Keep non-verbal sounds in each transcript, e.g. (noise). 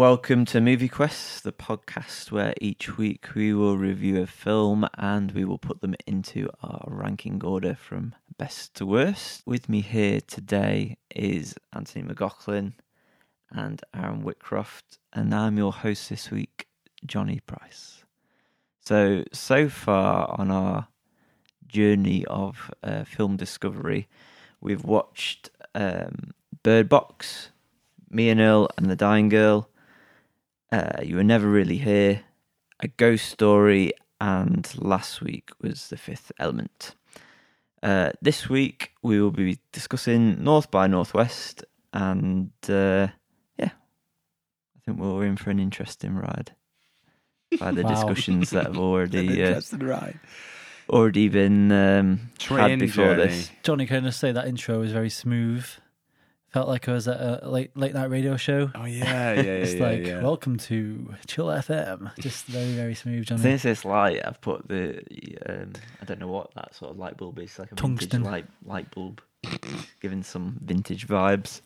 Welcome to Movie Quest, the podcast where each week we will review a film and we will put them into our ranking order from best to worst. With me here today is Anthony McLaughlin and Aaron Whitcroft, and I'm your host this week, Jonny Price. So, so far on our journey of uh, film discovery, we've watched um, Bird Box, Me and Earl and the Dying Girl, uh, You Were Never Really Here, A Ghost Story, and last week was The Fifth Element. Uh, this week we will be discussing North by Northwest, and uh, yeah, I think we're in for an interesting ride by the (laughs) Wow. discussions that have already uh, Interesting, right? already been um, had before journey. this. Jonny, can I just say that intro was very smooth? Felt like I was at a late late night radio show. Oh yeah, yeah, yeah, (laughs) It's yeah, like, yeah. welcome to Chill FM. Just very, very smooth, Jonny. Since this light, I've put the um, I don't know what that sort of light bulb is, like a Tungsten. vintage light light bulb, giving some vintage vibes.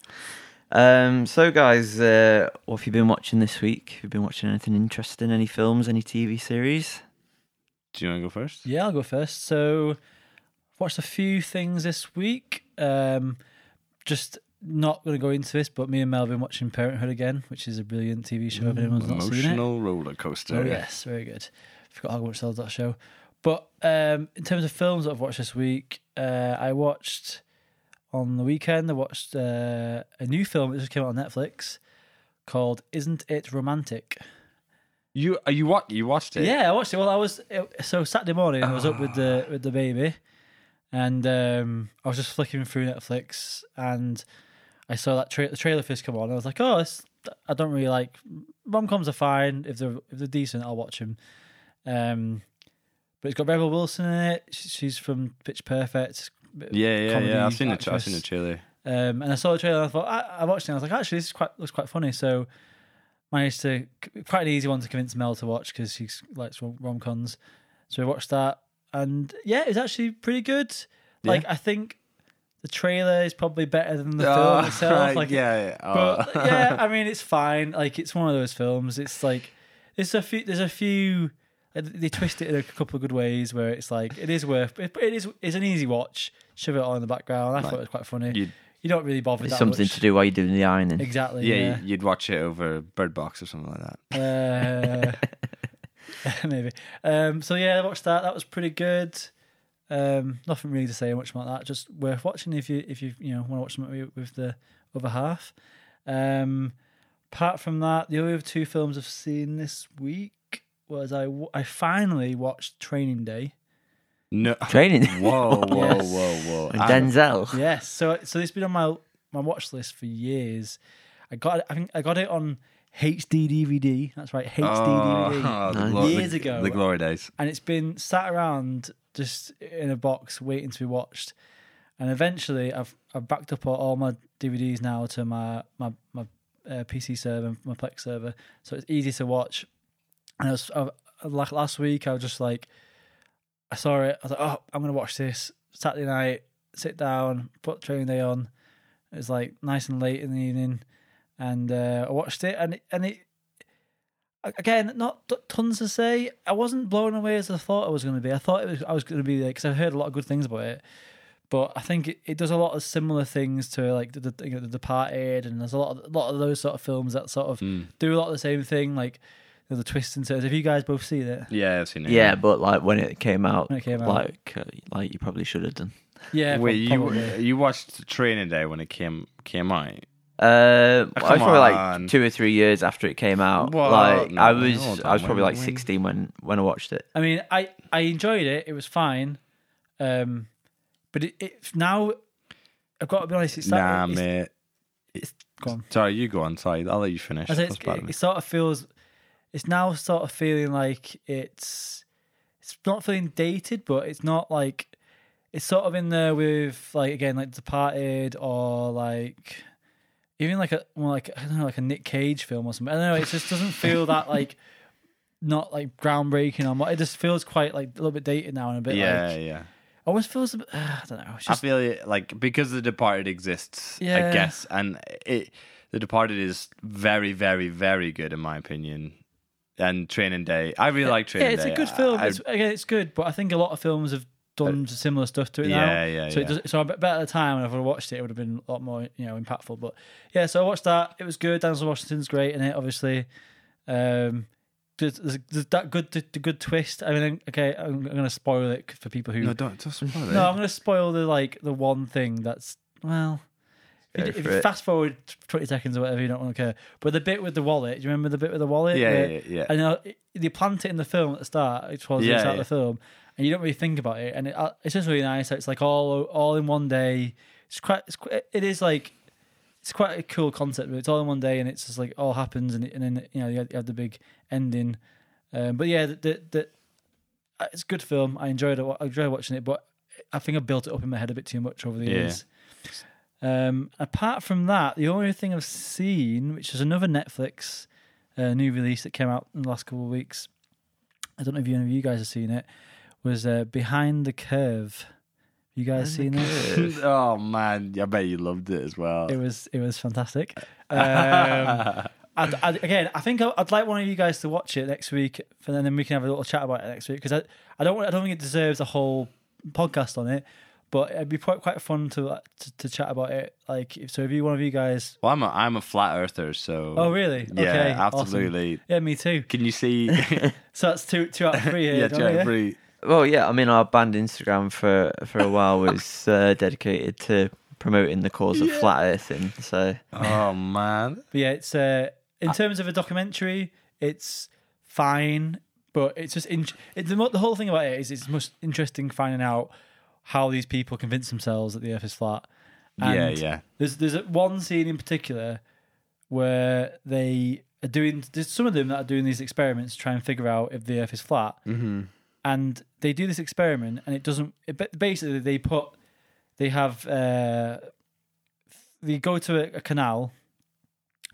Um, so guys, uh, what have you been watching this week? Have you been watching anything interesting? Any films? Any TV series? Do you want to go first? Yeah, I'll go first. So, I've watched a few things this week. Um, just not going to go into this, but me and Melvin watching Parenthood again, which is a brilliant TV show. If anyone's not seen it, Emotional roller coaster. Oh yes, very good. Forgot how much sells that show. But um, in terms of films that I've watched this week, uh, I watched on the weekend. I watched uh, a new film that just came out on Netflix called "Isn't It Romantic?" You uh, you what you watched it? Yeah, I watched it. Well, I was so Saturday morning. I was up with Ah. the with the baby, and um, I was just flicking through Netflix, and I saw that tra- the trailer first come on. I was like, oh, this, I don't really like rom coms are fine if they're if they're decent. I'll watch them. Um, but it's got Rebel Wilson in it. She's from Pitch Perfect. yeah, yeah, yeah. I've seen the tra- I've seen the trailer. Um, and I saw the trailer and I thought I, I watched it. and I was like, actually, this is quite looks quite funny. So managed to quite an easy one to convince Mel to watch because she likes rom coms. So we watched that, and yeah, it was actually pretty good. Like I think the trailer is probably better than the film itself. right, Like, yeah, yeah. Oh. but yeah, (laughs) I mean, it's fine. Like it's one of those films. It's like there's a few. There's a few. uh, They twist it in a couple of good ways where it's like it is worth. It, it is. It's an easy watch. Shove it on in the background. I thought it was quite funny. You'd- you don't really bother It's something much. to do while you're doing the ironing. Exactly. yeah, Yeah. you'd watch it over Bird Box or something like that. Uh, (laughs) maybe. Um, so yeah, I watched that. That was pretty good. Um, nothing really to say much about that. Just worth watching if you if you you know want to watch something with- with the other half. Um, apart from that, the other two films I've seen this week was I I finally watched Training Day. No. Training. (laughs) Whoa, whoa, Yes. whoa, whoa. And I- Denzel. Yes. So so it's been on my my watch list for years. I got it, I think I got it on HD DVD. That's right, HD DVD. Oh, the Nice. glo- Years the- ago. The glory days. and it's been sat around just in a box waiting to be watched. And eventually, I've I've backed up all, my DVDs now to my my my uh, PC server, and my Plex server, so it's easy to watch. And I was I, like last week, I was just like, I saw it, I was like, oh, I'm gonna watch this Saturday night. Sit down, put Training Day on. It was like nice and late in the evening, and uh, I watched it, and it, and it again, not t- tons to say. I wasn't blown away as I thought I was going to be. I thought it was I was going to be like because I heard a lot of good things about it, but I think it, it does a lot of similar things to like the, the, you know, the Departed, and there's a lot of, a lot of those sort of films that sort of Mm. do a lot of the same thing, like you know, the twists and turns. Have you guys both seen it? Yeah, I've seen it. Yeah, but like when it came out, When it came out. like uh, like you probably should have done. Yeah, Wait, prob- you you watched Training Day when it came came out? Uh, Oh, I was probably on. like two or three years after it came out. Well, like no, I was, hold I was probably when- like when- sixteen when when I watched it. I mean, I I enjoyed it. It was fine, um, but it, it now I've got to be honest. It's Nah, it's, mate. Go on. Sorry, you go on. Sorry, I'll let you finish. I it's, it, it sort of feels it's now sort of feeling like it's it's not feeling dated, but it's not like it's sort of in there with like again like Departed or like even like a more like I don't know like a Nick Cage film or something. I don't know. It just doesn't feel that (laughs) like not like groundbreaking or what it just feels quite like a little bit dated now and a bit yeah, like yeah. almost feels a bit, uh, I don't know. It's I feel it, like because the Departed exists, I guess, and it The Departed is very, very, very good in my opinion. And Training Day, I really like Training yeah, Day. it's a good film. I- it's, again, it's good, but I think a lot of films have done similar stuff to it now. yeah, yeah, So yeah. it does, so at the time when I watched it, it would have been a lot more you know impactful. But yeah, so I watched that. It was good. Denzel Washington's great in it, obviously. Um, there's, there's, that good the, the good twist. I mean, okay, I'm, I'm going to spoil it for people who. no, don't, don't spoil it. No, I'm going to spoil the like the one thing that's well. If you, if you fast forward twenty seconds or whatever, you don't want to care. But the bit with the wallet, do you remember the bit with the wallet? yeah, Where- yeah, yeah. I know they plant it in the film at the start, which was Yeah, the start yeah. of the film, and you don't really think about it, and it, uh, it's just really nice. It's like all all in one day. It's quite, it's quite, it is like it's quite a cool concept. But it's all in one day, and it's just like all happens, and, and then you know you have, the big ending. Um, but yeah, the, the, the it's a good film. I enjoyed it. I enjoyed watching it, but I think I built it up in my head a bit too much over the Yeah. years. Um, apart from that, the only thing I've seen, which is another Netflix uh, new release that came out in the last couple of weeks, I don't know if any of you guys have seen it, was uh, Behind the Curve. You guys seen this? (laughs) oh man, I bet you loved it as well. It was it was fantastic. (laughs) Um, I'd, I'd, again, I think I'd like one of you guys to watch it next week, and then we can have a little chat about it next week because I, I don't want- I don't think it deserves a whole podcast on it, but it'd be quite quite fun to to, to chat about it. Like, if, so if you one of you guys, well, I'm a I'm a flat earther, so oh really? yeah, okay, awesome. absolutely. Yeah, me too. Can you see? (laughs) So that's two two out of three here. yeah, don't we, yeah? Jeffrey. Well, yeah, I mean, our band Instagram for for a while (laughs) was uh, dedicated to promoting the cause of flat earthing. So Oh man, But yeah, it's uh, in terms of a documentary, it's fine, but it's just in, it, the, mo- the whole thing about it is it's most interesting finding out how these people convince themselves that the Earth is flat. yeah, yeah. There's there's one scene in particular where they are doing. There's some of them that are doing these experiments to try and figure out if the Earth is flat, Mm-hmm. And they do this experiment, and it doesn't. It, basically, they put they have uh, they go to a, a canal,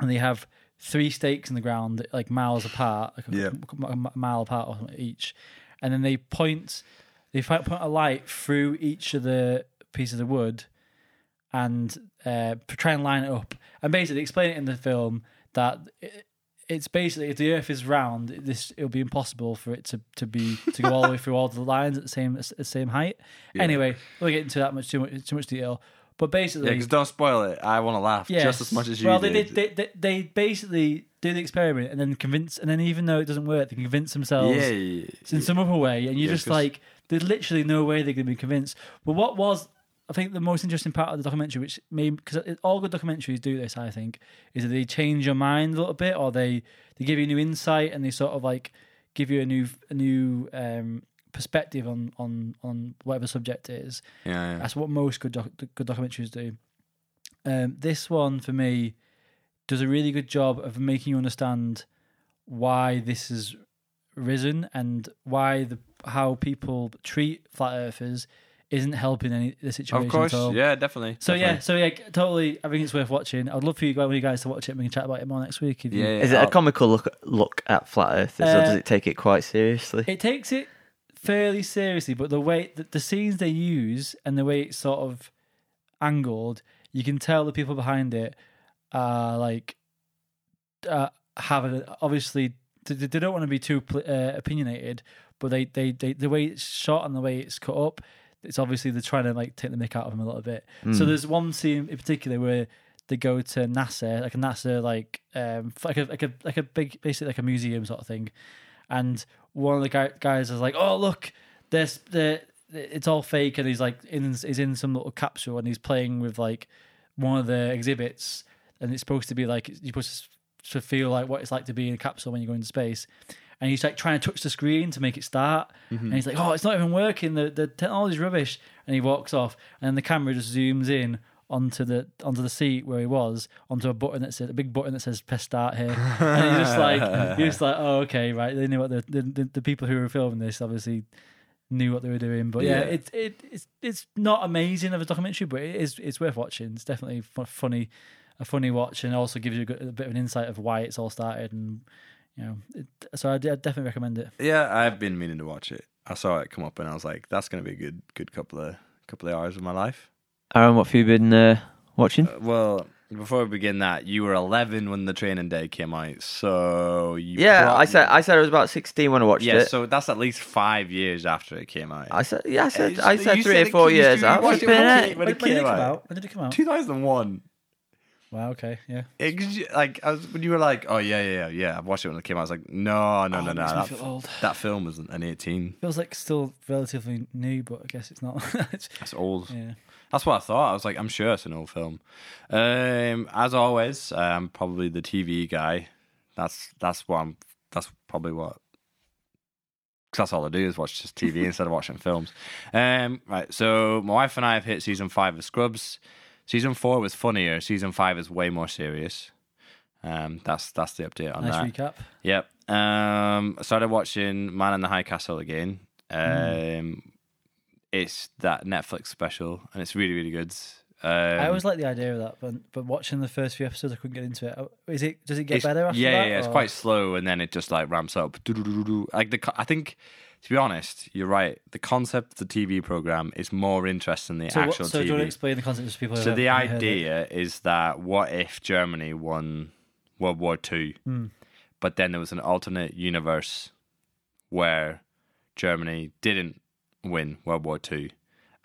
and they have three stakes in the ground, like miles apart, like a, Yeah. a m- mile apart or something each, and then they point they point a light through each of the pieces of wood, and uh, try and line it up, and basically explain it in the film that. It, it's basically if the Earth is round, this it'll be impossible for it to, to be to go all the way through all the lines at the same at the same height. Yeah. Anyway, we'll get into that much too much too much detail. But basically, Yeah, because don't spoil it. I want to laugh just as much as you well, they did. They, they, they basically do the experiment and then convince, and then even though it doesn't work, they convince themselves yeah, yeah, in some other way, and you're Yeah, just like, there's literally no way they're going to be convinced. But what was, I think, the most interesting part of the documentary, which maybe because all good documentaries do this, I think, is that they change your mind a little bit, or they they give you new insight, and they sort of like give you a new a new um, perspective on on on whatever subject it is. yeah, yeah. That's what most good doc- good documentaries do. Um, this one for me does a really good job of making you understand why this has risen and why the how people treat flat earthers isn't helping any the situation Of course, at all. yeah, definitely. So yeah, so yeah, totally. I think it's worth watching. I'd love for you, you guys to watch it. and We can chat about it more next week. If you, yeah. is it a I'll- comical look look at flat earthers, or Uh, does it take it quite seriously? It takes it fairly seriously, but the way the, the scenes they use and the way it's sort of angled, you can tell the people behind it are like uh, have a, obviously they, they don't want to be too uh, opinionated, but they, they they the way it's shot and the way it's cut up, it's obviously they're trying to like take the mick out of him a little bit. So Mm. there's one scene in particular where they go to NASA, like a NASA, like um, like a like a like a big, basically like a museum sort of thing, and one of the guy, guys is like, "Oh look, this the it's all fake," and he's like in he's in some little capsule and he's playing with like one of the exhibits, and it's supposed to be like you're supposed to feel like what it's like to be in a capsule when you go into space. And he's like trying to touch the screen to make it start, mm-hmm. and he's like, "Oh, it's not even working. The the technology's rubbish." And he walks off, and then the camera just zooms in onto the onto the seat where he was, onto a button that says a big button that says "press start" here, and he's just like, he's just like, "Oh, okay, right." They knew what the the, the, people who were filming this obviously knew what they were doing. But yeah, Yeah. it, it it's it's not amazing of a documentary, but it is it's worth watching. It's definitely fu- funny, a funny watch, and also gives you a, good, a bit of an insight of why it's all started. And you know, it, so I would definitely recommend it. Yeah, I've been meaning to watch it. I saw it come up and I was like, that's going to be a good good couple of couple of hours of my life. Aaron, what have you been uh, watching? Uh, well, before we begin that, you were 11 when the Training Day came out, so you Yeah, prob- I said I said I was about sixteen when I watched yeah. it. Yeah, so that's at least five years after it came out. I said yeah, I said It's- I said three said or four years. said I you was watched it when it. it- When, it when did came it come out. out? When did it come out? 2001. Wow. Okay. Yeah. It, like I was, when you were like, oh yeah, yeah, yeah, yeah. I watched it when it came out. I was like, no, no, Oh, no, no. That, feel that film was an 18. Feels like still relatively new, but I guess it's not. (laughs) It's- That's old. yeah. That's what I thought. I was like, I'm sure it's an old film. Um, as always, I'm probably the TV guy. That's that's what I'm. That's probably what. 'cause that's all I do is watch just TV (laughs) instead of watching films. Um, right. So my wife and I have hit season five of Scrubs. Season four was funnier. Season five is way more serious. Um, that's that's the update on Nice that. recap. Yep. Um, I started watching Man in the High Castle again. Um, it's that Netflix special, and it's really, really good. Um, I always like the idea of that, but but watching the first few episodes, I couldn't get into it. Oh, it? Does it get better after yeah, that? yeah, yeah, it's quite slow, and then it just like ramps up. Like the, I think, to be honest, you're right. The concept of the TV program is more interesting than the So, what, actual so do you want to TV. explain the concept to people? who So the haven't heard it? idea is that what if Germany won World War Two, Hmm. but then there was an alternate universe where Germany didn't win World War Two,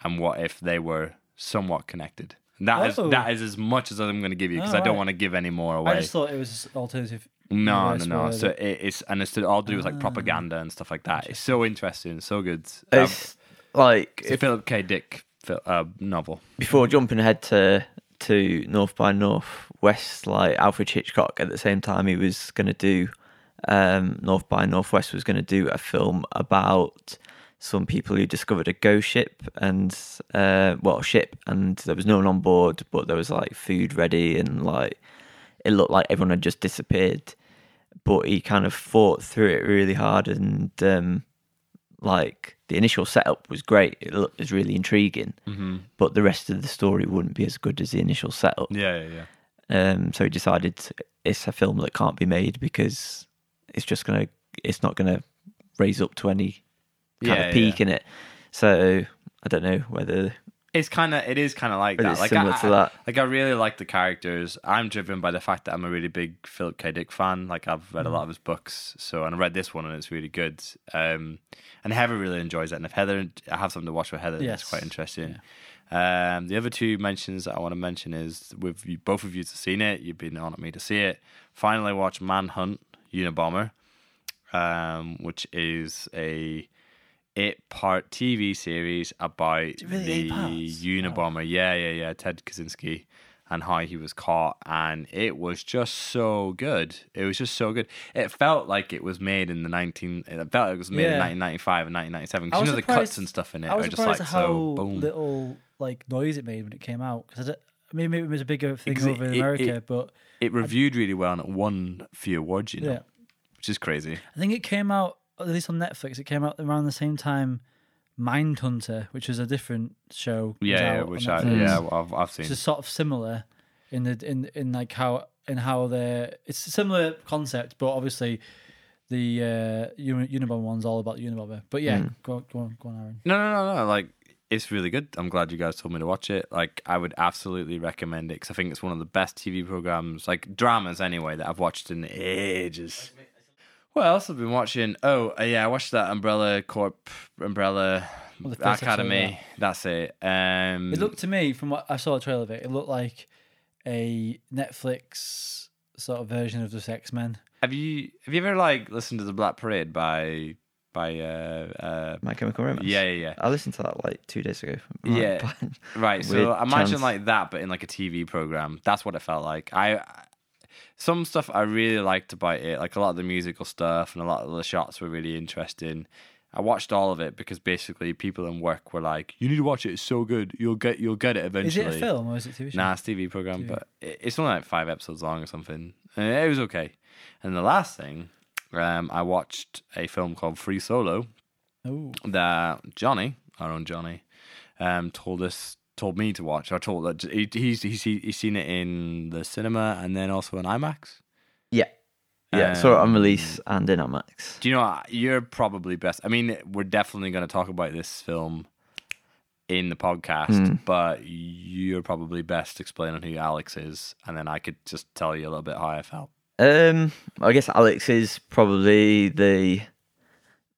and what if they were somewhat connected? And that is Oh. that is as much as I'm going to give you because Oh, I don't right. want to give any more away. I just thought it was alternative. No, no, universe no. where So it, it's and it's to all do with like Ah. propaganda and stuff like that. It's so interesting, so good. Um, It's like it's a Philip K. Dick fil- uh, novel. before jumping ahead to to North by Northwest, like Alfred Hitchcock, at the same time he was going to do um, North by Northwest was going to do a film about some people who discovered a ghost ship and uh, well ship, and there was no one on board, but there was like food ready and like it looked like everyone had just disappeared. But he kind of fought through it really hard and um, like the initial setup was great. It looked, was really intriguing Mm-hmm. but the rest of the story wouldn't be as good as the initial setup. Yeah, yeah, yeah. Um, so he decided it's a film that can't be made because it's just gonna, it's not gonna raise up to any kind Yeah, of peak yeah. in it. So I don't know whether It's kind of it is kind of like whether that. it's Like similar I, to that. Like I really like the characters. I'm driven by the fact that I'm a really big Philip K. Dick fan. Like I've read a lot of his books, so and I read this one and it's really good. Um, and Heather really enjoys it. And if Heather, I have something to watch with Heather, Yes. it's quite interesting. Um, the other two mentions that I want to mention is with you, both of you to seen it. You've been on at me to see it. Finally, watch Manhunt Unabomber, um, which is a eight part TV series about really the? Unabomber. Yeah, yeah, yeah. Ted Kaczynski and how he was caught, and it was just so good. It was just so good. It felt like it was made in the nineteen. It felt like it was made in nineteen ninety five and nineteen ninety seven. Because you know the cuts and stuff in it I was are just surprised like how so boom. little like noise it made when it came out. Because I mean, it was a bigger thing it- over in America, it- but It reviewed really well and it won a few awards. You know, yeah, which is crazy. I think it came out at least on Netflix. It came out around the same time. Mindhunter, which was a different show, Yeah, yeah, which I, Netflix. yeah, I've, I've seen. It's is sort of similar in the in in like how in how they're it's a similar concept, but obviously the uh Uni- Unabomber one's all about the Unabomber. But yeah, Mm. go go on, go on, Aaron. No, no, no, no. Like, it's really good. I'm glad you guys told me to watch it. Like, I would absolutely recommend it because I think it's one of the best TV programs, like dramas anyway, that I've watched in ages. What else have I been watching? Oh, uh, yeah, I watched that Umbrella Corp, Umbrella Well, the first episode of Academy. That's it. Um, It looked to me from what I saw a trailer of it, it looked like a Netflix sort of version of the X Men. have you have you ever like listened to the Black Parade by by uh uh My Chemical Romance. yeah yeah yeah I listened to that like two days ago. (laughs) Yeah. (laughs) Right, so imagine chance. like that, but in like a TV program. That's what it felt like. I some stuff I really liked about it, like a lot of the musical stuff and a lot of the shots were really interesting. I watched all of it because basically people in work were like, "You need to watch it. It's so good. You'll get you'll get it eventually." Is it a film or is it a TV show? Nah, it's a TV program, TV. but it's only like five episodes long or something. And it was okay. And the last thing, um, I watched a film called Free Solo Oh, that Jonny, our own Jonny, um, told us, told me to watch. I told that he, he's he's he's seen it in the cinema and then also in IMAX. Yeah. Yeah, saw it on Um, release and in IMAX. Do you know you're probably best? I mean, we're definitely going to talk about this film in the podcast, Hmm. but you're probably best explaining who Alex is, and then I could just tell you a little bit how I felt. Um, I guess Alex is probably the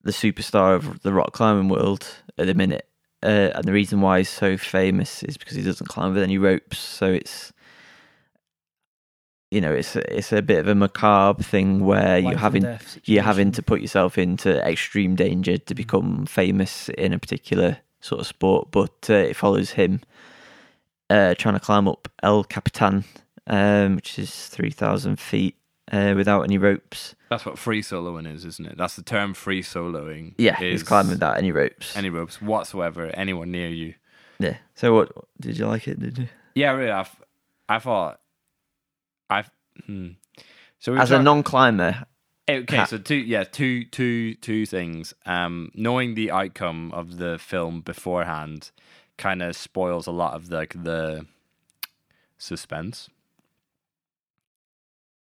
the superstar of the rock climbing world at the minute, uh, and the reason why he's so famous is because he doesn't climb with any ropes. So it's you know it's a, it's a bit of a macabre thing where Life you're having you're having to put yourself into extreme danger to become famous in a particular sort of sport. But uh, it follows him uh, trying to climb up El Capitan, um, which is three thousand feet uh, without any ropes. That's what free soloing is, isn't it? That's the term free soloing. Yeah, is he's climbing without any ropes. any ropes whatsoever, anyone near you. yeah. So what did you like it? Did you? Yeah, really. I, I thought, I. Hmm. So As a non-climber, Okay, Ha- so two, yeah, two, two, two things. Um, knowing the outcome of the film beforehand kind of spoils a lot of like the suspense.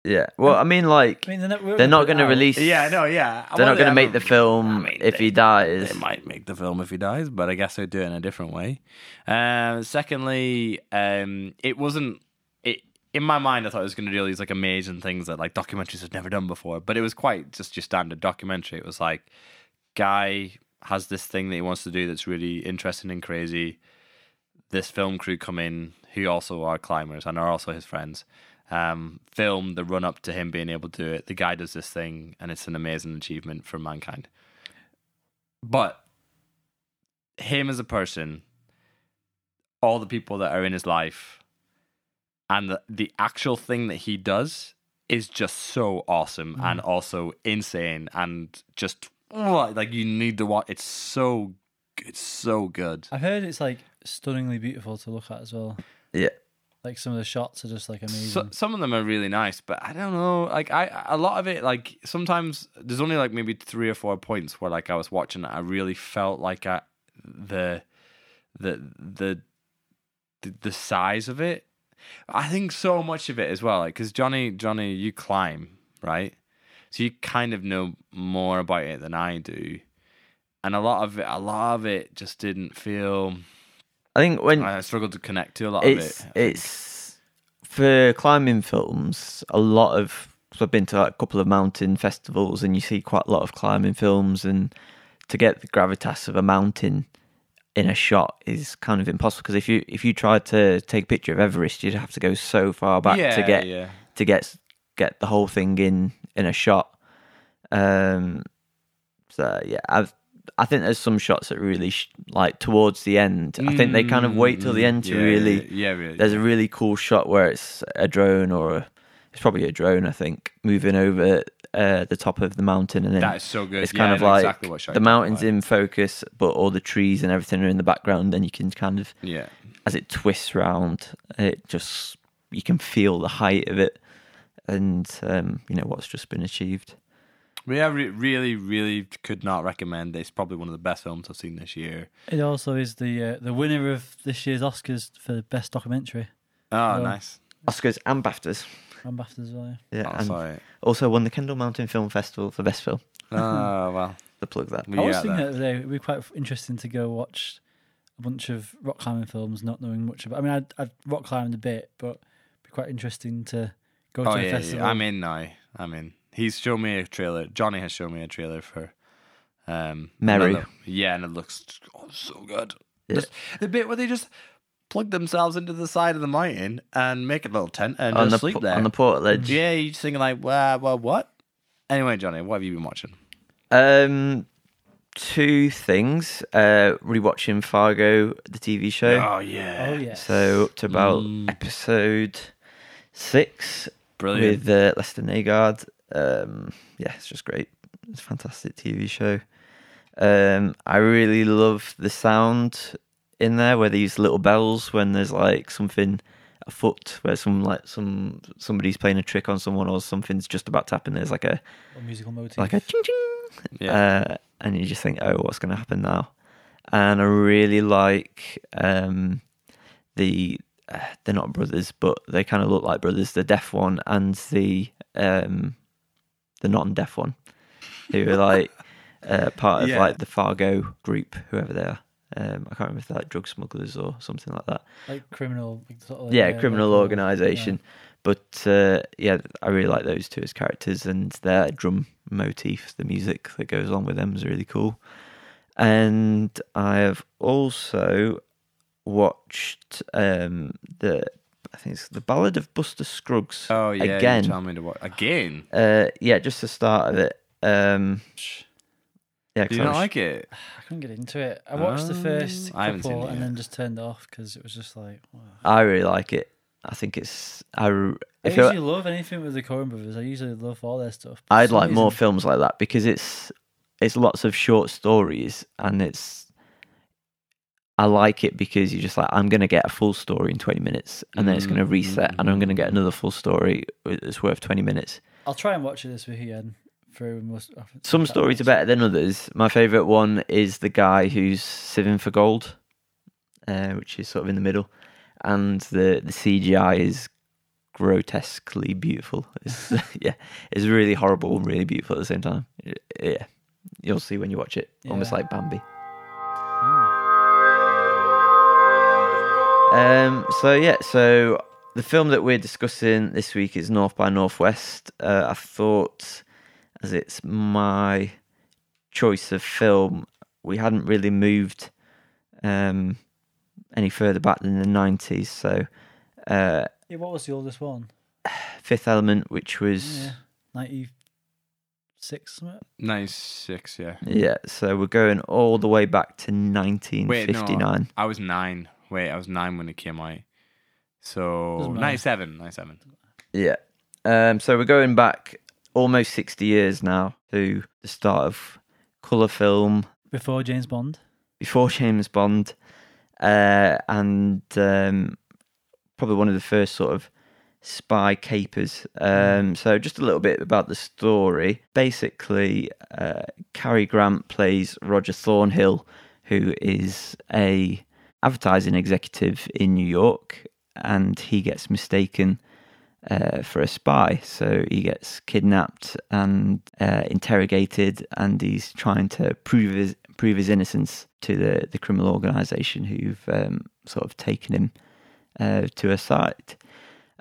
Yeah. Well, I mean, like I mean, they're not, they're not going to release. Yeah, no, yeah. They're not going to make the film I mean, if they- he dies. They might make the film if he dies, but I guess they'd do it in a different way. Um, secondly, um, it wasn't. It in my mind, I thought it was going to do all these like amazing things that like documentaries had never done before. But it was quite just your standard documentary. It was like, guy has this thing that he wants to do that's really interesting and crazy. This film crew come in who also are climbers and are also his friends. Um, film the run up to him being able to do it. The guy does this thing, and it's an amazing achievement for mankind. But him as a person, all the people that are in his life, and the, the actual thing that he does is just so awesome and also insane and just like you need to watch. It's so it's so good. I've heard it's like stunningly beautiful to look at as well. Yeah. Like some of the shots are just like amazing. So, some of them are really nice, but I don't know. Like I, a lot of it, like sometimes there's only like maybe three or four points where like I was watching it, I really felt like I, the, the, the, the, the size of it. I think so much of it as well, like because Jonny, Jonny, you climb right, so you kind of know more about it than I do, and a lot of it, a lot of it just didn't feel. I think when I struggled to connect to a lot it's of it. It's for climbing films. A lot of so I've been to like a couple of mountain festivals, and you see quite a lot of climbing films. And to get the gravitas of a mountain in a shot is kind of impossible because if you if you tried to take a picture of Everest, you'd have to go so far back yeah, to get yeah. to get get the whole thing in in a shot. Um, so yeah, I've I think there's some shots that really sh- like towards the end. I think they kind of wait till the end to Mm, Yeah, really. yeah, really. There's a really cool shot where it's a drone or a, it's probably a drone, I think, moving over uh, the top of the mountain, and then that is so good. it's Yeah, kind of like exactly the mountain's about. in focus, but all the trees and everything are in the background. Then you can kind of, Yeah, as it twists round, it just you can feel the height of it, and um, you know what's just been achieved. But yeah, re- really, really could not recommend. It's probably one of the best films I've seen this year. It also is the uh, the winner of this year's Oscars for best documentary Oh, Oh. nice. Oscars and BAFTAs. and BAFTA as well. Yeah. Yeah, Oh, and sorry. also won the Kendal Mountain Film Festival for best film. Oh (laughs) well. To plug that. We I was got thinking that. the other day it'd be quite interesting to go watch a bunch of rock climbing films, not knowing much about. I mean, I'd, I'd rock climbed a bit, but it'd be quite interesting to go Oh to a yeah, festival. yeah, I'm in now. I'm in. He's shown me a trailer. Jonny has shown me a trailer for um Meru. another- Yeah, and it looks oh, so good. Yeah. Just the bit where they just plug themselves into the side of the mountain and make a little tent and on the sleep po- there. on the portage. Yeah, you're just thinking like, well, well, what? Anyway, Jonny, what have you been watching? Um, two things. Uh, rewatching Fargo, the TV show. Oh yeah, oh yes. So up to about Mm. episode six brilliant. with uh, Lester Nygaard. Um, yeah, it's just great. It's a fantastic TV show. Um, I really love the sound in there where they use little bells when there's like something afoot, where some like some somebody's playing a trick on someone or something's just about to happen. There's like a a musical motif. like a ching ching yeah, uh, and you just think, oh, what's going to happen now? And I really like um, the uh, they're not brothers, but they kind of look like brothers. The deaf one and the um, the non-deaf one, who are like (laughs) uh, part of Yeah. like the Fargo group, whoever they are. Um, I can't remember if they're like drug smugglers or something like that. like criminal, sort of, yeah, uh, criminal local- organisation. But uh, yeah, I really like those two as characters, and their drum motif, the music that goes along with them, is really cool. And I have also watched um, the, I think it's the Ballad of Buster Scruggs. Oh yeah, again. You tell me to watch again. Uh, yeah, just the start of it. Um, yeah, 'cause do you not was- like it? I couldn't get into it. I watched the first Um, I seen couple and then just turned it off because it was just like. Wow. I really like it. I think it's. I. if usually it, love anything with the Coen brothers. I usually love all their stuff. I'd some like more films like that because it's it's lots of short stories and it's. I like it because you're just like I'm going to get a full story in 20 minutes and then it's going to reset and I'm going to get another full story that's worth 20 minutes. I'll try and watch it this week again. Through most, Some stories are better than others. My favorite one is the guy who's sieving for gold, uh, which is sort of in the middle, and the the CGI is grotesquely beautiful. It's, (laughs) yeah, it's really horrible and really beautiful at the same time. Yeah, you'll see when you watch it, almost like Bambi. Um, so yeah, so the film that we're discussing this week is North by Northwest. Uh, I thought, as it's my choice of film, we hadn't really moved um, any further back than the nineties. So uh, Yeah, what was the oldest one? Fifth Element, which was Yeah, ninety six. Ninety six, Yeah. yeah. So we're going all the way back to nineteen fifty nine. I was nine. Wait, I was nine when it came out. So Doesn't matter. 97, 97. Yeah. Um, so we're going back almost 60 years now to the start of colour film Before James Bond. before James Bond, uh, and um, probably one of the first sort of spy capers. Um, so just a little bit about the story. Basically, uh, Cary Grant plays Roger Thornhill, who is a advertising executive in New York, and he gets mistaken uh, for a spy. So he gets kidnapped and uh, interrogated, and he's trying to prove his prove his innocence to the the criminal organisation who've um, sort of taken him uh, to a site.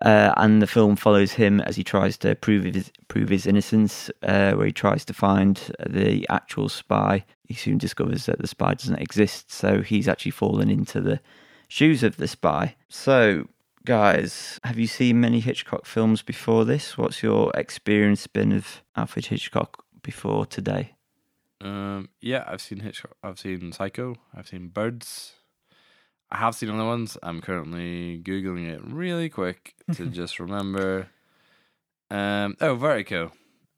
Uh, and the film follows him as he tries to prove his prove his innocence, uh, where he tries to find the actual spy. He soon discovers that the spy doesn't exist, so he's actually fallen into the shoes of the spy. So, guys, have you seen many Hitchcock films before this? What's your experience been of Alfred Hitchcock before today? Um, yeah, I've seen Hitchcock. I've seen Psycho. I've seen Birds. I have seen other ones. I'm currently googling it really quick to (laughs) just remember. Um, oh, Vertigo,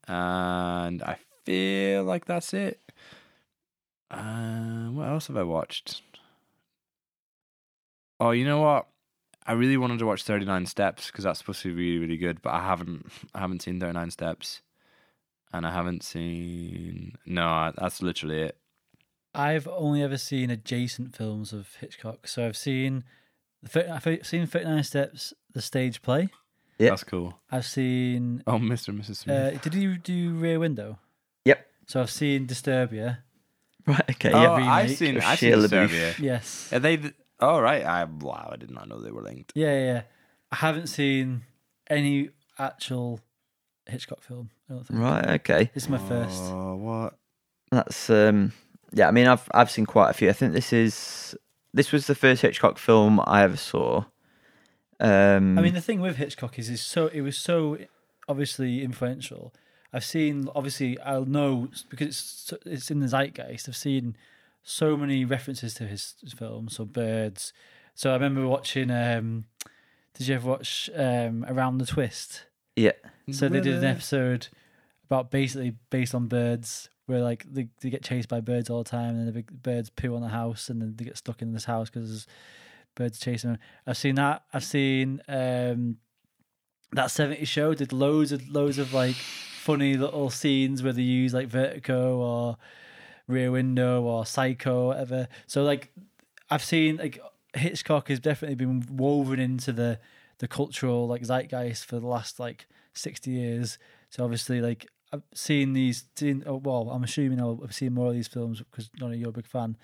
and I feel like that's it. Um, what else have I watched? Oh, you know what? I really wanted to watch Thirty Nine Steps because that's supposed to be really, really good, but I haven't. I haven't seen Thirty Nine Steps, and I haven't seen. No, that's literally it. I've only ever seen adjacent films of Hitchcock. So I've seen, the I've seen Thirty Nine Steps, the stage play. Yeah. That's cool. I've seen. Oh, Mr. and Mrs. Smith. Uh, did you do Rear Window? Yep. So I've seen Disturbia. Right. Okay. oh, yeah. I've seen. I've seen Disturbia. Yes. Are they? The, oh, right. I wow. I did not know they were linked. Yeah, yeah, yeah. I haven't seen any actual Hitchcock film. I don't think. Right. Okay. This is my first. Oh, what? That's um. Yeah. I mean, I've I've seen quite a few. I think this is this was the first Hitchcock film I ever saw. Um. I mean, the thing with Hitchcock is, is so it was so obviously influential. I've seen, obviously, I'll know because it's it's in the zeitgeist. I've seen so many references to his, his films, so Birds. So I remember watching. um Did you ever watch um Around the Twist? yeah. So they did an episode about basically based on birds, where like they, they get chased by birds all the time, and the big birds poo on the house, and then they get stuck in this house because birds chasing them. I've seen that. I've seen um, that '70s show did loads of loads of like funny little scenes where they use like Vertigo or Rear Window or Psycho or whatever. So like I've seen like Hitchcock has definitely been woven into the the cultural like zeitgeist for the last like 60 years. So obviously like I've seen these seen oh, well I'm assuming I'll have seen more of these films because none of you're a big fan.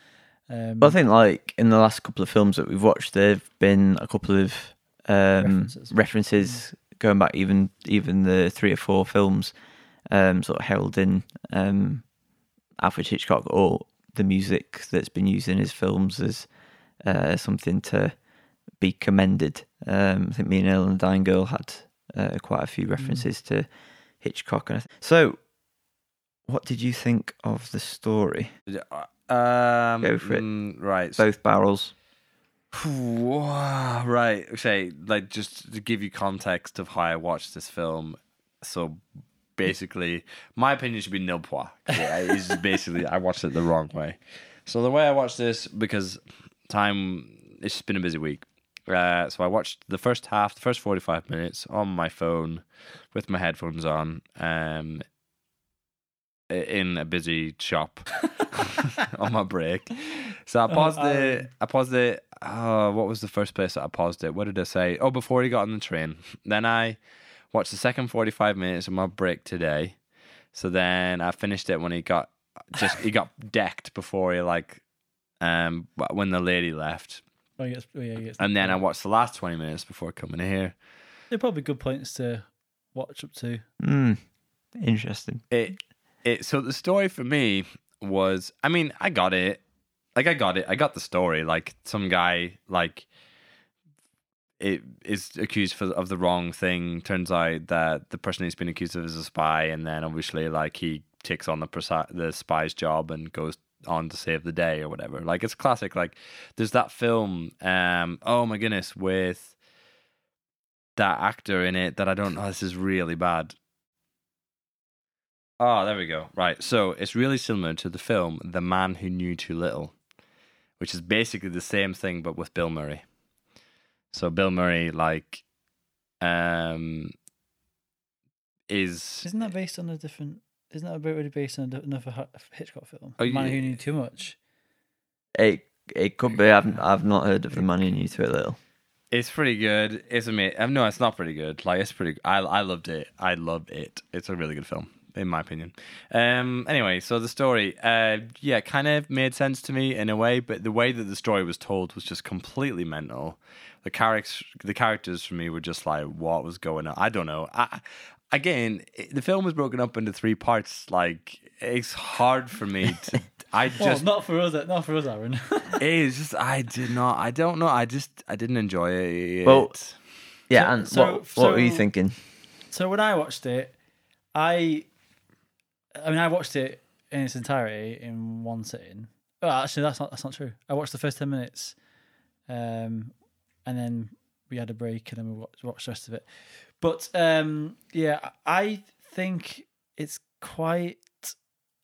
Um, I think like in the last couple of films that we've watched, there've been a couple of um, References. references, going back even even the three or four films, um, sort of heralding um, Alfred Hitchcock or the music that's been used in his films as uh, something to be commended. Um, I think me and Earl and the Dying Girl had uh, quite a few references to Hitchcock. And so, what did you think of the story? Um, Go for it. mm, right. Both barrels. (sighs) Right. Okay, like just to give you context of how I watched this film. So basically, my opinion should be nil pois. Yeah, it's basically I watched it the wrong way. So the way I watched this because time it's just been a busy week. Uh, so I watched the first half, the first forty-five minutes on my phone with my headphones on, um, in a busy shop (laughs) (laughs) on my break. So I paused Oh, it. I paused it. Oh, what was the first place that I paused it? What did I say? Oh, before he got on the train. Then I watched the second forty-five minutes of my break today. So then I finished it when he got just he got (laughs) decked before he like um when the lady left, oh, he gets- oh, yeah, he gets- and then I watched the last twenty minutes before coming here. They're probably good points to watch up to. Hmm. Interesting. it it so the story for me was I mean I got it like I got it I got the story like some guy like it is accused for, of the wrong thing turns out that the person he's been accused of is a spy and then obviously like he takes on the presi- the spy's job and goes on to save the day or whatever like it's classic like there's that film um oh my goodness with that actor in it that I don't know this is really bad Oh, there we go. Right. So it's really similar to the film The Man Who Knew Too Little, which is basically the same thing but with Bill Murray. So Bill Murray, like, um, is Isn't that based on a different? Isn't that already based on another Hitchcock film? Oh, Man yeah. Who Knew Too Much. It it could be. I've I've not heard of the man who knew too little. it's pretty good. It's amazing. Um, no, it's not pretty good. Like it's pretty. I I loved it. I loved it. It's a really good film, in my opinion. Um. Anyway, so the story, uh, yeah, kind of made sense to me in a way, but the way that the story was told was just completely mental. The characters, the characters for me were just like, what was going on? I don't know. I, again, the film was broken up into three parts. Like it's hard for me to. I (laughs) Well, just not for us. Not for us, Aaron. (laughs) it's just I did not. I don't know. I just I didn't enjoy it. Well, Yeah, So- and so- what what were you thinking? so when I watched it, I, I mean, I watched it in its entirety in one sitting. Well, actually, that's not that's not true. I watched the first ten minutes, um, and then we had a break, and then we watched, watched the rest of it. But um, yeah, I think it's quite.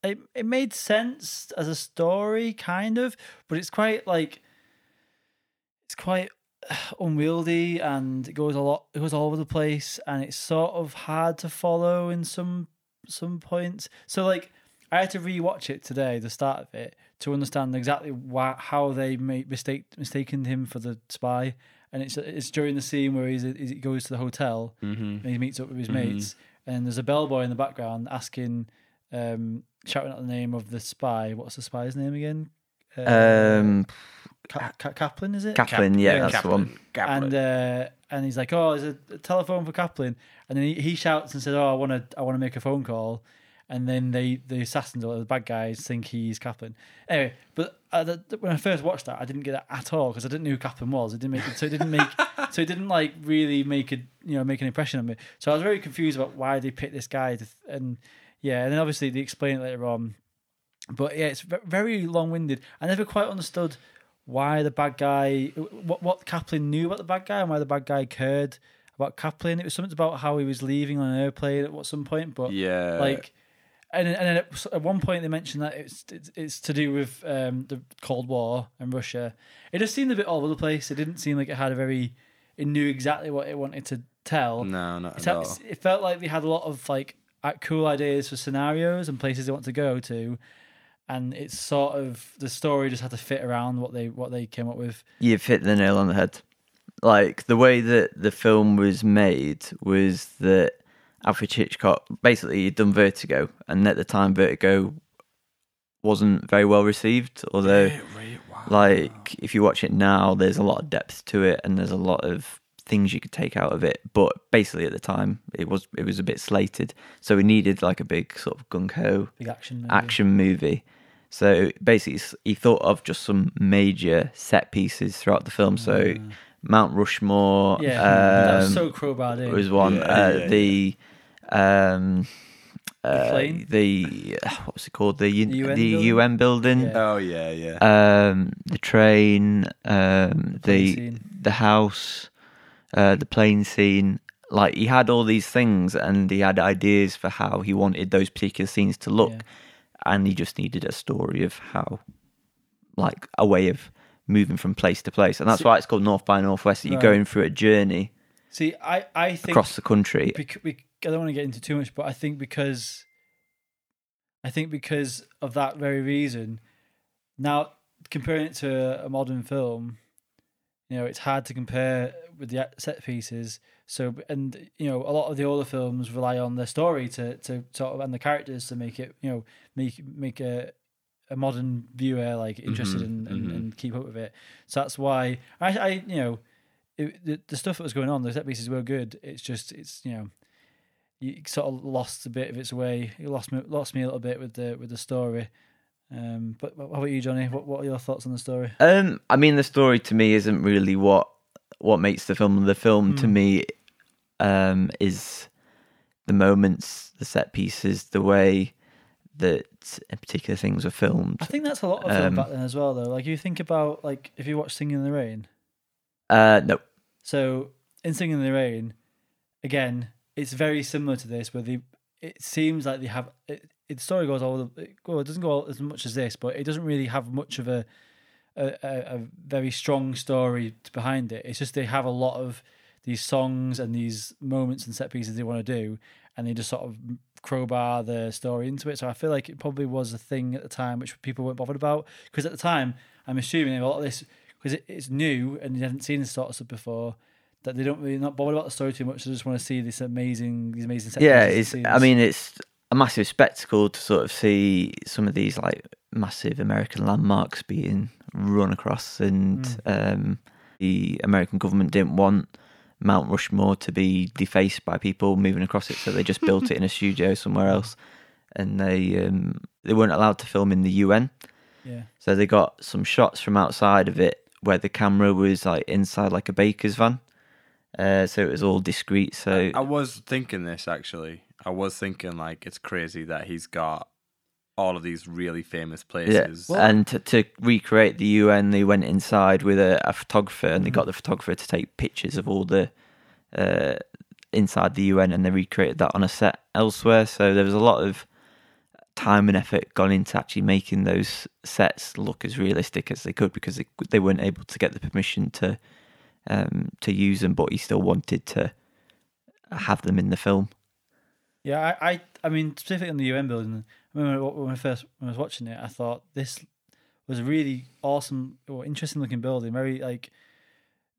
It it made sense as a story, kind of, but it's quite like it's quite (sighs) unwieldy and it goes a lot it goes all over the place and it's sort of hard to follow in some some points so like i had to rewatch it today the start of it to understand exactly why, how they made mistake mistaken him for the spy and it's it's during the scene where he's, he goes to the hotel hmm and he meets up with his Mhm. mates. And there's a bellboy in the background asking um shouting out the name of the spy. What's the spy's name again? Uh, Um, Ka- Ka- Kaplan is it? Kaplan, yeah, yeah, that's the one. and uh, and he's like, "Oh, there's a telephone for Kaplan," and then he, he shouts and says, "Oh, I want to, I want to make a phone call," and then they, the assassins or the bad guys think he's Kaplan. Anyway, but uh, the, when I first watched that, I didn't get that at all because I didn't know who Kaplan was. It didn't make so it didn't make (laughs) so it didn't like really make a you know make an impression on me. So I was very confused about why they picked this guy, to, and yeah, and then obviously they explain it later on. But yeah, it's very long winded. I never quite understood why the bad guy, what what Kaplan knew about the bad guy, and why the bad guy cared about Kaplan. It was something about how he was leaving on an airplane at some point, but Yeah. like, and and then at, at one point they mentioned that it's it's, it's to do with um, the Cold War and Russia. It just seemed a bit all over the place. It didn't seem like it had a very. It knew exactly what it wanted to tell. no, not It's- at all. it felt like they had a lot of like cool ideas for scenarios and places they want to go to, and it's sort of the story just had to fit around what they what they came up with. You've hit the nail on the head. Like the way that the film was made was that Alfred Hitchcock basically he'd done Vertigo, and at the time Vertigo wasn't very well received. Although Wait, wait, wow. Like if you watch it now, there's a lot of depth to it, and there's a lot of things you could take out of it. But basically, at the time, it was it was a bit slated, so we needed like a big sort of gung ho action. movie. action movie. So basically, he thought of just some major set pieces throughout the film. So Mount Rushmore, Mm. Yeah, that was um, so crowbarred in. was one. Yeah, uh, yeah, the um, uh, plane? the what's it called? The, U- The UN the building? UN building. Yeah. Oh yeah, yeah. Um, the train, um, plane the the house, uh, the plane scene. Like he had all these things, and he had ideas for how he wanted those particular scenes to look, Yeah. and he just needed a story of how, like a way of moving from place to place, and that's See- why it's called North by Northwest. That You're Right. going through a journey See, I, I think across the country. bec- bec- I don't want to get into too much, but I think because I think because of that very reason, now comparing it to a modern film, you know, it's hard to compare with the set pieces. So, and you know, a lot of the older films rely on the story to to sort of and the characters to make it, you know, make make a a modern viewer like interested Mhm, in and, mhm. and keep up with it. So that's why I, I you know, it, the, the stuff that was going on, the set pieces were good. It's just it's you know, you sort of lost a bit of its way. You lost me lost me a little bit with the with the story. Um, but what about you, Jonny? What what are your thoughts on the story? Um, I mean, the story to me isn't really what what makes the film. The film to Mm. me, um, is the moments, the set pieces, the way that particular things were filmed. I think that's a lot of film Um, back then as well, though. Like you think about like if you watch Singing in the Rain. Uh, no, So in Singing in the Rain, again, it's very similar to this, where they it seems like they have it, the story goes all well, it doesn't go as much as this, but it doesn't really have much of a a, a a very strong story behind it. It's just they have a lot of these songs and these moments and set pieces they want to do, and they just sort of crowbar the story into it. So I feel like it probably was a thing at the time which people weren't bothered about because at the time I'm assuming a lot of this because it, it's new and you haven't seen this sort of stuff before that they don't really not bothered about the story too much. They just want to see this amazing these amazing set yeah, it's. and I mean, it's a massive spectacle to sort of see some of these like massive American landmarks being run across, and Mm. um, the American government didn't want Mount Rushmore to be defaced by people moving across it, so they just built it in a (laughs) studio somewhere else, and they um, they weren't allowed to film in the UN, yeah, so they got some shots from outside of it where the camera was like inside like a baker's van. Uh, so it was all discreet. So I was thinking this actually. I was thinking like it's crazy that he's got all of these really famous places. Yeah, and to, to recreate the UN, they went inside with a, a photographer, and they got the photographer to take pictures of all the uh, inside the UN, and they recreated that on a set elsewhere. So there was a lot of time and effort gone into actually making those sets look as realistic as they could, because they they weren't able to get the permission to um, to use them, but he still wanted to have them in the film. yeah. I, I I mean specifically on the UN building. I remember when I first when I was watching it, I thought this was a really awesome or interesting looking building. Very like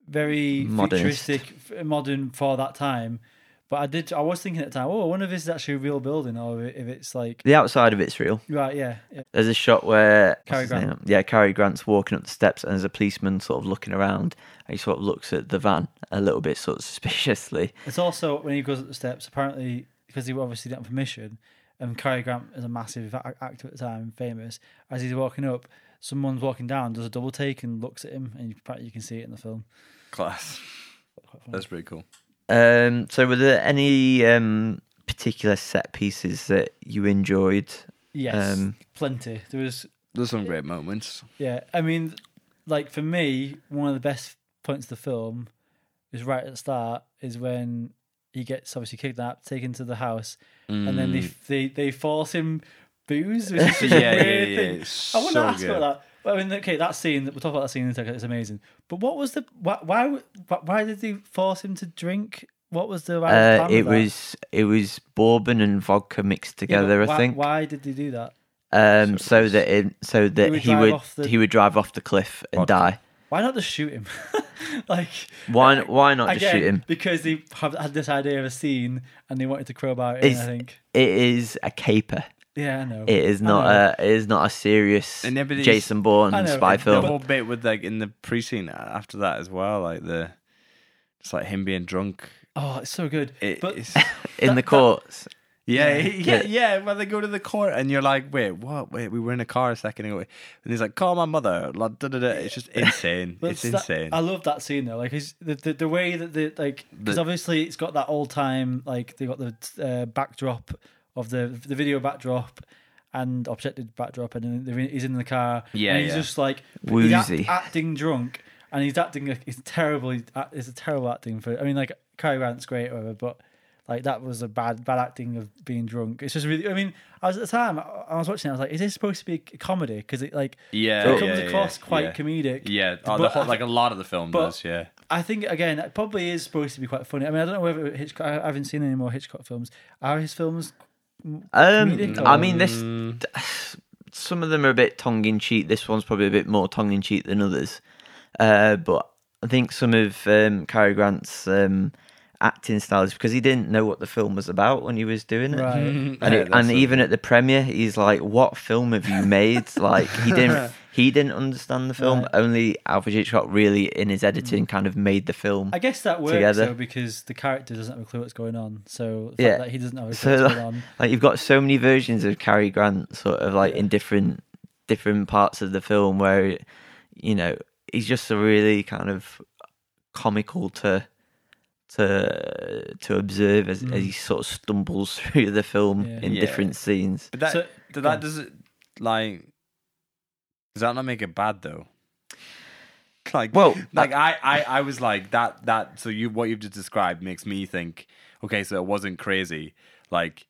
very Modernist. futuristic, modern for that time. But I did. I was thinking at the time, oh, I wonder if this is actually a real building or if it's like The outside of it's real. right. Yeah, yeah. There's a shot where what's Cary Grant. Yeah, Cary Grant's walking up the steps, and there's a policeman sort of looking around. And he sort of looks at the van a little bit, sort of (laughs) suspiciously. It's also when he goes up the steps. Apparently, because he obviously didn't have permission, and Cary Grant is a massive a- actor at the time, famous. As he's walking up, someone's walking down, does a double take and looks at him, and you, apparently you can see it in the film. Class. That's pretty cool. Um, so, were there any um, particular set pieces that you enjoyed? Yes, Um, plenty. There was, There's some great moments. yeah. I mean, like for me, one of the best points of the film is right at the start. Is when he gets obviously kidnapped, taken to the house, and then they Mm. they they force him booze. Which is such (laughs) yeah, yeah, yeah. I want so to ask good. about that. But I mean, okay, that scene. We'll talk about that scene in a second. It's amazing. But what was the why? Why, why- did they force him to drink? What was the? Uh, it was it was bourbon and vodka mixed Yeah, together. why, I think. Why did they do that? Um, So so that it, so that would he would the- he would drive off the cliff and Vodka. die. Why not just shoot him? (laughs) like Why why not just shoot him? because they have had this idea of a scene and they wanted to crowbar it. In, I think. It is a caper. Yeah, I know. It is not a it is not a serious And everybody's- Jason Bourne know, spy it- film. The whole bit with like in the pre-scene after that as well, like the it's like him being drunk. oh, it's so good. It, but it's, (laughs) in the that- courts. yeah, Yeah. yeah, yeah, When they go to the court and you're like, wait, what? Wait, we were in a car a second ago, and he's like, call my mother. Like, da, da, da. It's just (laughs) insane. But it's that- insane. I love that scene though. Like his, the, the the way that the like because The- obviously it's got that old time like they got the uh, backdrop of the the video backdrop and objective backdrop, and then he's in the car. Yeah, and he's yeah. just like he's act- Woozy. acting drunk, and he's acting. like- He's terribly. It's a terrible acting for. I mean, like Cary Grant's great, or whatever, but. Like that was a bad, bad acting of being drunk. It's just really. I mean, I was at the time. I was watching. it, I was like, "Is this supposed to be a comedy?" Because it like yeah, it comes yeah, across yeah, quite yeah. comedic. Yeah, oh, But whole, like a lot of the film but- does. Yeah, I think again, it probably is supposed to be quite funny. I mean, I don't know whether Hitchcock. I haven't seen any more Hitchcock films. Are his films? Um, I mean, this (sighs) some of them are a bit tongue in cheek. This one's probably a bit more tongue in cheek than others. Uh, but I think some of um, Cary Grant's um, acting style is because he didn't know what the film was about when he was doing it. Right. Mm-hmm. And, Yeah, it, and a- even at the premiere, he's like, "What film have you made?" (laughs) like he didn't he didn't understand the film. Right. Only Alfred Hitchcock really, in his editing, mm. kind of made the film. I guess that works Together. though because the character doesn't have a clue what's going on. So the Yeah. fact that he doesn't know So, what's (laughs) going on. like you've got so many versions of Cary Grant, sort of like in different different parts of the film, where you know he's just a really kind of comical to to to observe as, as hmm. he sort of stumbles (laughs) through the film Yeah. in Yeah. different scenes. but that, So- but that on. does it like does that not make it bad though? Like, Well, (laughs) like I, I, I was like that. That so you what you've just described makes me think. Okay, so it wasn't crazy. Like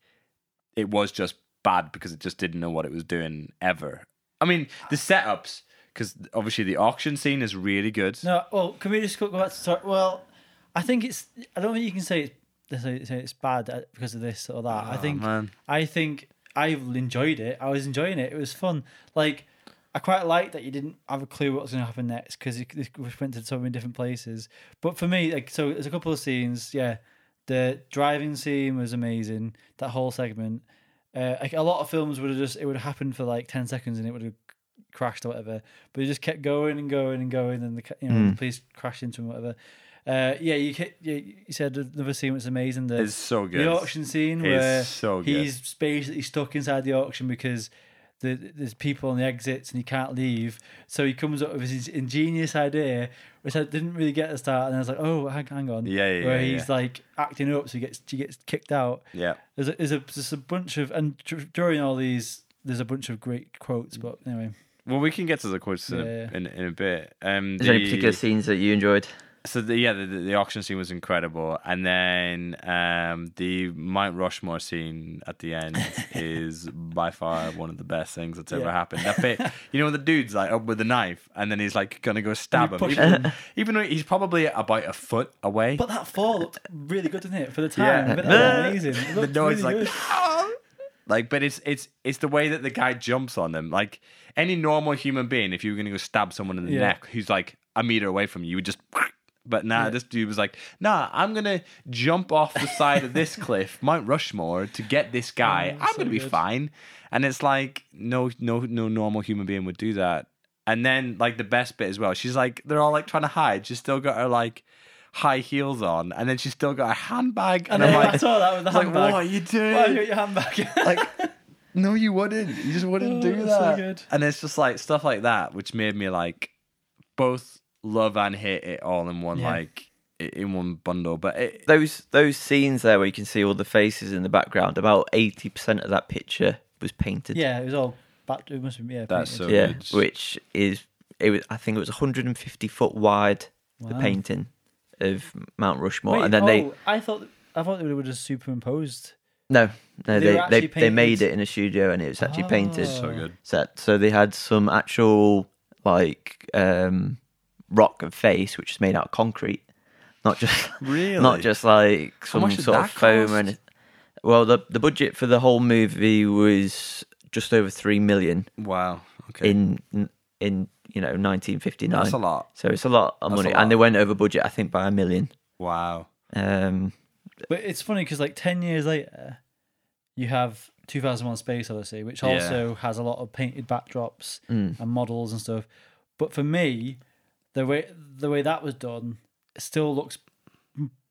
it was just bad because it just didn't know what it was doing ever. I mean, the setups because obviously the auction scene is really good. No, well, can we just go back to start? Well, I think it's. I don't think you can say it's say, it's bad uh, because of this or that. I Oh, think. man. I think I enjoyed it. I was enjoying it. It was fun. Like I quite liked that you didn't have a clue what was going to happen next because we went to so many different places. But for me, like, so there's a couple of scenes. Yeah, the driving scene was amazing. That whole segment. Uh, like a lot of films would have just it would have happened for like ten seconds and it would have crashed or whatever. But it just kept going and going and going, and the you know Mm. the police crashed into him, whatever. Uh, yeah, you, ca- you you said another scene was amazing. The It's so good. the auction scene It's where so good. he's basically stuck inside the auction because the, there's people on the exits and he can't leave. So he comes up with his ingenious idea, which I didn't really get at the start. And I was like, oh, hang, hang on. Yeah, yeah, Where yeah, he's yeah. like acting up, so he gets he gets kicked out. Yeah. There's a, there's a, there's a bunch of, and during all these, there's a bunch of great quotes. But anyway, Well, we can get to the quotes in, a, Yeah. in, in a bit. Um, Is there any particular scenes that you enjoyed? So the, yeah, the, the auction scene was incredible, and then um, the Mount Rushmore scene at the end (laughs) is by far one of the best things that's ever happened. That bit, you know, when the dude's like up with the knife, and then he's like gonna go stab him, even, even though he's probably about a foot away. but that fall looked really good, didn't it? For the time, Yeah. That was amazing. The noise really like good. (laughs) like but it's it's it's the way that the guy jumps on them like any normal human being if you were going to go stab someone in the Yeah. neck who's like a meter away from you you would just but nah Yeah. this dude was like nah i'm gonna jump off the side of this (laughs) cliff mount rushmore to get this oh, guy Oh, i'm so gonna be good. fine and it's like no no no normal human being would do that and then like the best bit as well she's like they're all like trying to hide she's still got her like high heels on and then she's still got a handbag And and, i'm I like, saw that with the I was like what are you doing Why have you got your handbag? like (laughs) no you wouldn't you just wouldn't Oh, do so that good. and it's just like stuff like that which made me like both love and hate it all in one Yeah. like in one bundle but it, Those those scenes there where you can see all the faces in the background. About eighty percent of that picture was painted. yeah, it was all back. It must have been yeah. That's painted. so- yeah, good. which is it was. I think it was 150 foot wide. The painting of Mount Rushmore, Wait, and then oh, they I thought I thought they were just superimposed. no no They they they, they made it in a studio and it was actually painted. Oh. so good set. So they had some actual like um rock and face, which is made out of concrete, not just (laughs) really not just like some sort of that foam cost? or. Well, the the budget for the whole movie was just over three million wow okay in in you know 1959. that's a lot So it's a lot of That's money, lot. and they went over budget, I think, by a million. wow Um, But it's funny because like ten years later, you have 2001: Space Odyssey, which Yeah. also has a lot of painted backdrops Mm. and models and stuff. But for me, the way the way that was done still looks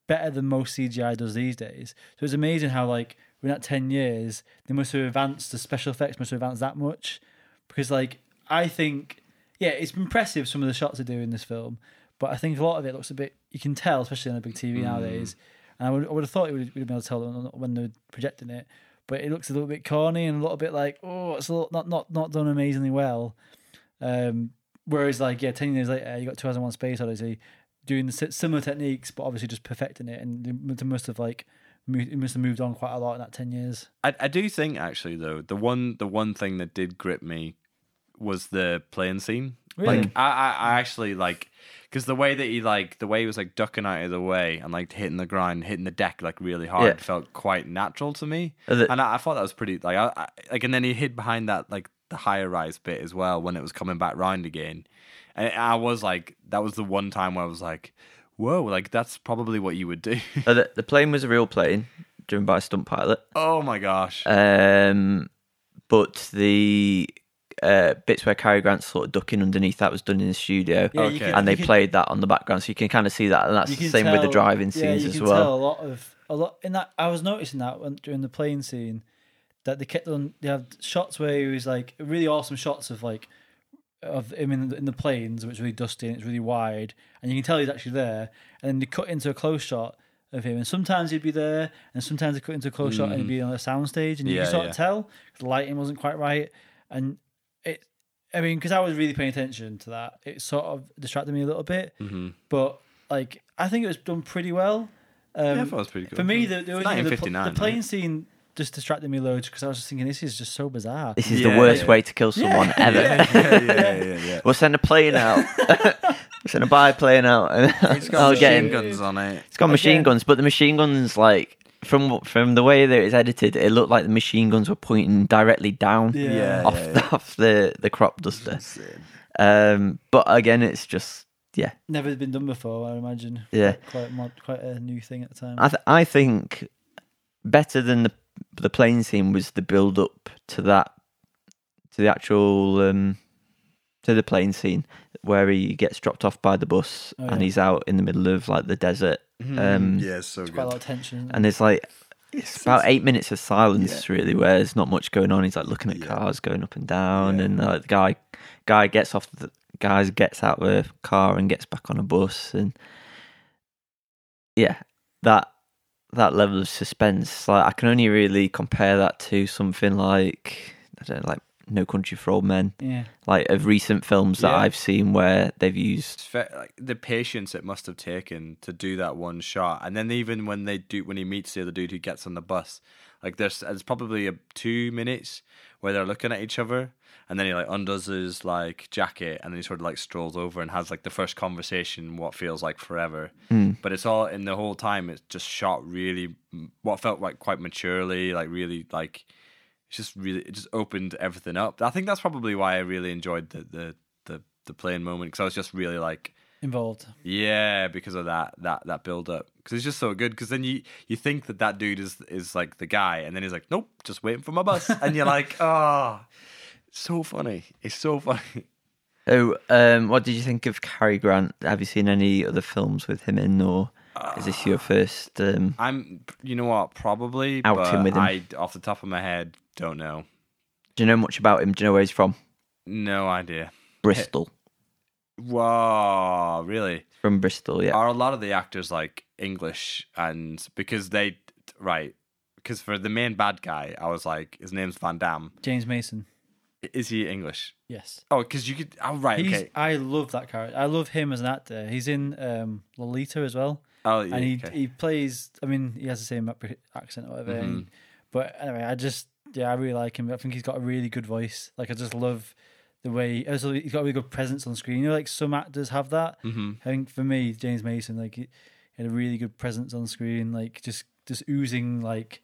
better than most CGI does these days. So it's amazing how like in that ten years they must have advanced the special effects must have advanced that much. Because like I think yeah, it's impressive some of the shots they do in this film, but I think a lot of it looks a bit you can tell, especially on a big TV nowadays. And I would, I would have thought it would, would have been able to tell when they were projecting it, but it looks a little bit corny and a little bit like oh, it's a little, not not not done amazingly well. Um, whereas like yeah, ten years later, you got 2001: Space Odyssey doing the similar techniques, but obviously just perfecting it, and they must have like moved, it must have moved on quite a lot in that ten years. I, I do think actually though the one the one thing that did grip me was the plane scene. Really? Like I, I, I actually like because the way that he like the way he was like ducking out of the way and like hitting the ground, hitting the deck like really hard Yeah. felt quite natural to me. The- and I, I thought that was pretty like I, I like and then he hid behind that like the higher rise bit as well when it was coming back round again. And I was like that was the one time where I was like, whoa, like that's probably what you would do. (laughs) Uh, the, the plane was a real plane driven by a stunt pilot. oh my gosh. Um, but the uh, bits where Cary Grant's sort of ducking underneath that was done in the studio, Yeah, Okay. can- and they can- played that on the background, so you can kind of see that, and that's the can same with the tell- driving yeah, scenes you as can well. Tell a lot of a lot in that. I was noticing that when, during the plane scene that they kept on. They have shots where he was like really awesome shots of like of him in the, in the planes, which is really dusty and it's really wide, and you can tell he's actually there. And then they cut into a close shot of him, and sometimes he'd be there, and sometimes they cut into a close shot and he'd be on a soundstage, and you Yeah, can sort yeah. of tell the lighting wasn't quite right, and it. I mean, because I was really paying attention to that, it sort of distracted me a little bit. Mhm. But like, I think it was done pretty well. Um, Yeah, I thought it was pretty good. For me, the, the, the, 1959, the plane right? scene just distracted me loads because I was just thinking this is just so bizarre. This is Yeah, the worst yeah. way to kill someone ever. yeah, yeah, yeah, yeah, yeah. (laughs) we'll send a plane out. (laughs) we'll send a biplane out. And (laughs) It's I'll got get machine guns on it. It's got machine guns, but the machine guns, like from from the way that it's edited, it looked like the machine guns were pointing directly down Yeah. off yeah, the, off the the crop duster. Um, but again, it's just yeah, Never been done before, I imagine. yeah. Quite quite a new thing at the time. I th- I think better than the the plane scene was the build up to that to the actual um to the plane scene where he gets dropped off by the bus Oh, and he's out in the middle of like the desert um yeah, so it's Quite a lot of tension. and there's like it's about eight minutes of silence really where there's not much going on he's like looking at Yeah. cars going up and down Yeah. and uh, the guy guy gets off the guys gets out of the car and gets back on a bus and yeah that that level of suspense like i can only really compare that to something like i don't know like no country for old men yeah. like of recent films that Yeah. i've seen where they've used It's fa- like the patience it must have taken to do that one shot, and then even when they do, when he meets the other dude who gets on the bus, like there's there's probably a two minutes where they're looking at each other, and then he like undoes his like jacket, and then he sort of like strolls over and has like the first conversation, what feels like forever. Hmm. But it's all in the whole time. It's just shot really, what felt like quite maturely, like really like it's just really it just opened everything up. I think that's probably why I really enjoyed the the the, the plane moment because I was just really like Involved. yeah because of that that that build up because it's just so good because then you you think that that dude is is like the guy and then he's like nope just waiting for my bus (laughs) and you're like oh so funny it's so funny So, um, what did you think of Cary Grant? Have you seen any other films with him in, or is this your first? Um, I'm you know what probably Outing but with him. I off the top of my head don't know do you know much about him? Do you know where he's from? no idea Bristol. wow really From Bristol, yeah. are a lot of the actors like English and because they right because for the main bad guy I was like his name's Van Damme James Mason. Is he English Yes. oh because you could oh right He's, okay I love that character. I love him as an actor. He's in um, Lolita as well. oh yeah, and he okay. he plays. I mean, he has the same accent or whatever. Mhm. But anyway, I just yeah, I really like him. I think he's got a really good voice. Like I just love the way. Also, he's got a really good presence on screen. You know, like some actors have that. Mhm. I think for me, James Mason, like he, had a really good presence on screen. Like just just oozing like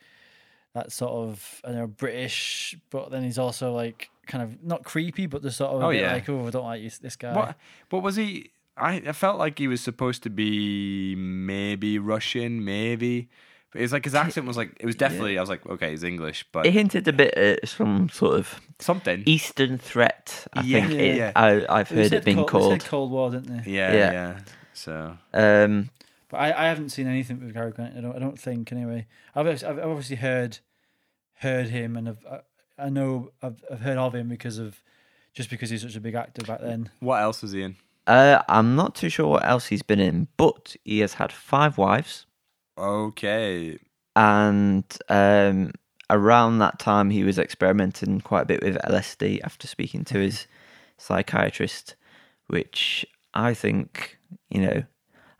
that sort of I don't know British, but then he's also like kind of not creepy, but the sort of Oh, yeah. like oh I don't like you, this guy. what what was he I, I felt like he was supposed to be maybe Russian maybe But it's like his accent was like it was definitely. I was like, okay, he's English, but It hinted a bit at some sort of something. Eastern threat. I Yeah, think it, yeah. I, I've heard said it being Cold, called. said Cold War, didn't they? Yeah, Yeah. yeah. So Um, But I, I haven't seen anything with Cary Grant. I don't. I don't think anyway. I've I've obviously heard heard him, and I've, I, I know I've, I've heard of him because of just because he's such a big actor back then. what else was he in? uh, I'm not too sure what else he's been in, but he has had five wives, Okay, and um, around that time he was experimenting quite a bit with LSD after speaking to his psychiatrist, which I think you know.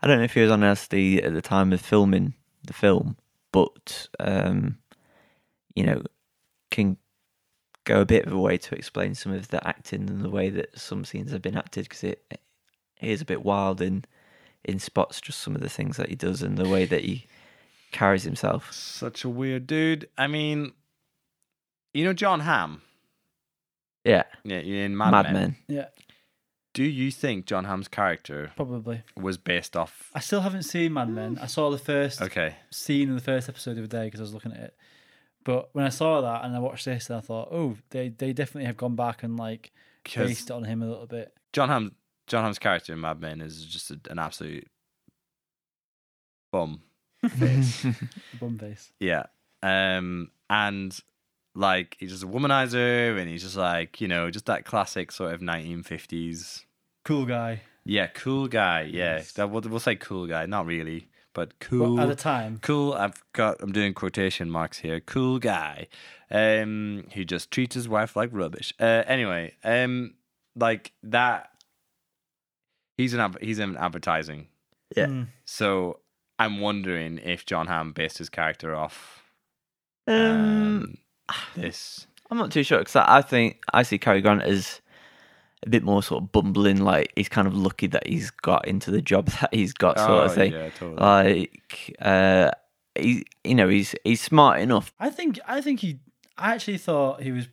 I don't know if he was on LSD at the time of filming the film, but um, you know, can go a bit of a way to explain some of the acting and the way that some scenes have been acted because it, it is a bit wild in in spots. Just some of the things that he does and the way that he carries himself. such a weird dude. I mean, you know Jon Hamm. Yeah, Yeah, in Mad, Mad Men. Men. Yeah, Do you think Jon Hamm's character probably. was based off? I still haven't seen Mad Men. I saw the first Okay, scene in the first episode of the day because I was looking at it. But when I saw that and I watched this, I thought, oh, they they definitely have gone back and like based it on him a little bit. Jon Hamm, Jon Hamm's character in Mad Men is just a, an absolute bum (laughs) face. Bum face. Yeah. Um, and like he's just a womanizer, and he's just like you know, just that classic sort of 1950s. Cool guy. Yeah, cool guy. Yeah, Yes. that we'll, we'll say cool guy, not really, but But cool. at the time, cool. I've got. I'm doing quotation marks here. Cool guy, um, who just treats his wife like rubbish. Uh, anyway, um, like that. He's an he's in advertising, Yeah. Mm. so I'm wondering if Jon Hamm based his character off Um, um, this. I'm not too sure because I I think I see Cary Grant as a bit more sort of bumbling. Like he's kind of lucky that he's got into the job (laughs) that he's got, sort oh, of thing. yeah, totally. Like, uh, he, you know, he's he's smart enough. I think I think he. I actually thought he was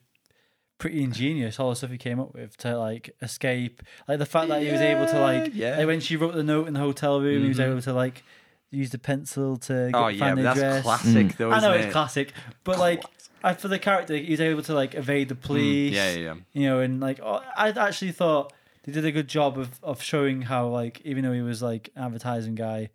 pretty ingenious. All the stuff he came up with to like escape, like the fact that he was able to like, Yeah, yeah. like when she wrote the note in the hotel room, he was Mhm. able to like use the pencil to get, oh yeah, find but the that's address. classic Mm. though. I know isn't it's classic, but like I, for the character, he's able to like evade the Mm, police. Yeah, yeah, yeah. you know, and like oh, I actually thought they did a good job of of showing how like even though he was like advertising guy,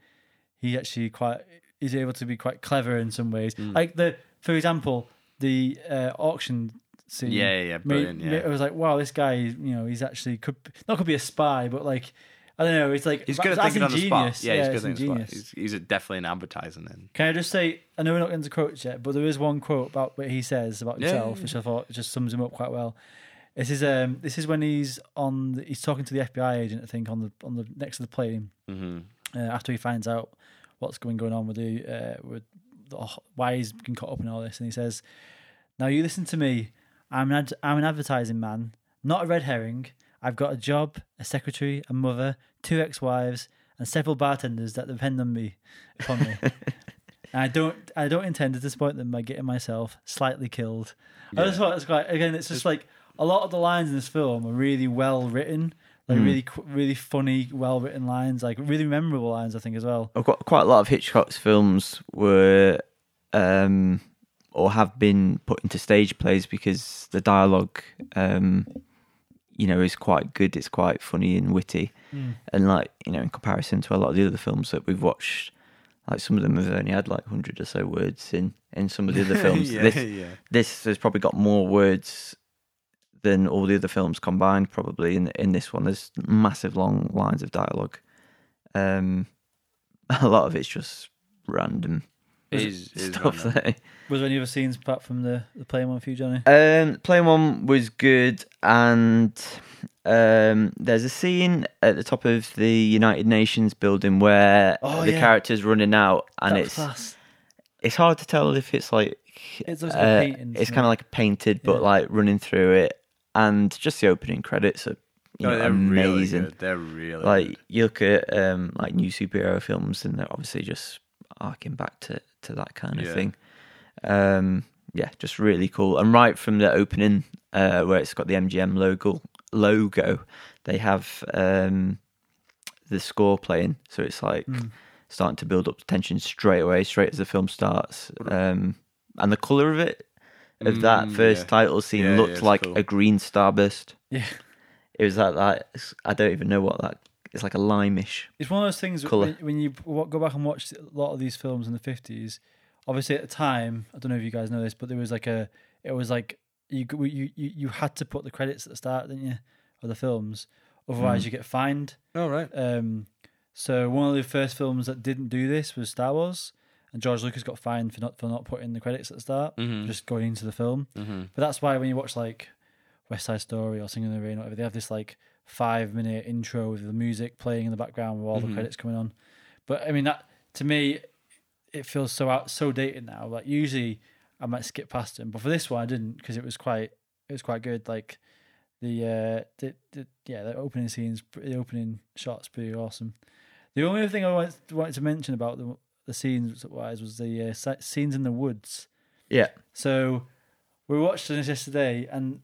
he actually quite is able to be quite clever in some ways. Mm. Like the for example, the uh, auction scene. Yeah, yeah, yeah, made- brilliant. made- Yeah. I was like, wow, this guy, you know, he's actually could not could be a spy, but like I don't know, it's like He's good at thinking on the spot. ingenious. Yeah, he's good at thinking on the spot. He's, he's definitely in advertising then. Can I just say, I know we're not getting to quotes yet, but there is one quote about what he says about himself, yeah, which I thought just sums him up quite well. This is um, this is when he's on, the, he's talking to the FBI agent, I think, on the on the next to the plane hmm uh, after he finds out what's going going on with the uh, with the, why he's been caught up in all this, and he says, "Now you listen to me. I'm an ad- I'm an advertising man, not a red herring. I've got a job, a secretary, a mother, two ex-wives, and several bartenders that depend on me, upon me. (laughs) I don't I don't intend to disappoint them by getting myself slightly killed. I just thought it's quite again. It's just like a lot of the lines in this film are really well written, like Mm. really really funny, well written lines, like really memorable lines. I think as well. I've got quite a lot of Hitchcock's films were um, or have been put into stage plays because the dialogue, um, you know, is quite good. It's quite funny and witty, Mm. and like you know, in comparison to a lot of the other films that we've watched, like some of them have only had like hundred or so words in in some of the other (laughs) films. yeah, this yeah. this has probably got more words than all the other films combined. Probably in in this one, there's massive long lines of dialogue. Um, (laughs) a lot of it's just random is, it is stuff. random. That, (laughs) Was there any other scenes apart from the the playing one for you, Jonny? um, playing one was good, and um, there's a scene at the top of the United Nations building where Oh, the yeah. character's running out, and That it's class. it's hard to tell if it's like It looks like a uh, painting, it's kind of like painted, but Yeah. like running through it, and just the opening credits are you No, know, they're really amazing. good. They're really like good. you look at um like new superhero films, and they're obviously just arcing back to to that kind of Yeah. thing. Um, yeah, just really cool. And right from the opening, uh, where it's got the MGM logo logo, they have um the score playing, so it's like Mm. starting to build up tension straight away, straight as the film starts. Um, and the color of it, of that Mm, first yeah. title scene, Yeah, yeah, looked it's like cool. a green starburst. Yeah. It was like that. I don't even know what that. It's like a limeish. It's one of those things Colour. when, when you go back and watch a lot of these films in the fifties. Obviously, at the time, I don't know if you guys know this, but there was like a, it was like you you you, you had to put the credits at the start, didn't you, of the films? Otherwise, Mm. you get fined. Oh right. Um, so one of the first films that didn't do this was Star Wars, and George Lucas got fined for not for not putting the credits at the start, Mm-hmm. just going into the film. mm-hmm. But that's why when you watch like West Side Story or Singing in the Rain, or whatever, they have this like five minute intro with the music playing in the background with all Mhm. the credits coming on. But I mean that to me, it feels so out so dated now. Like usually I might skip past them, but for this one I didn't because it was quite it was quite good. Like the uh the, the yeah the opening scenes, the opening shots, pretty awesome. The only other thing I wanted, wanted to mention about the the scenes wise was the uh, scenes in the woods. Yeah. So we watched this yesterday, and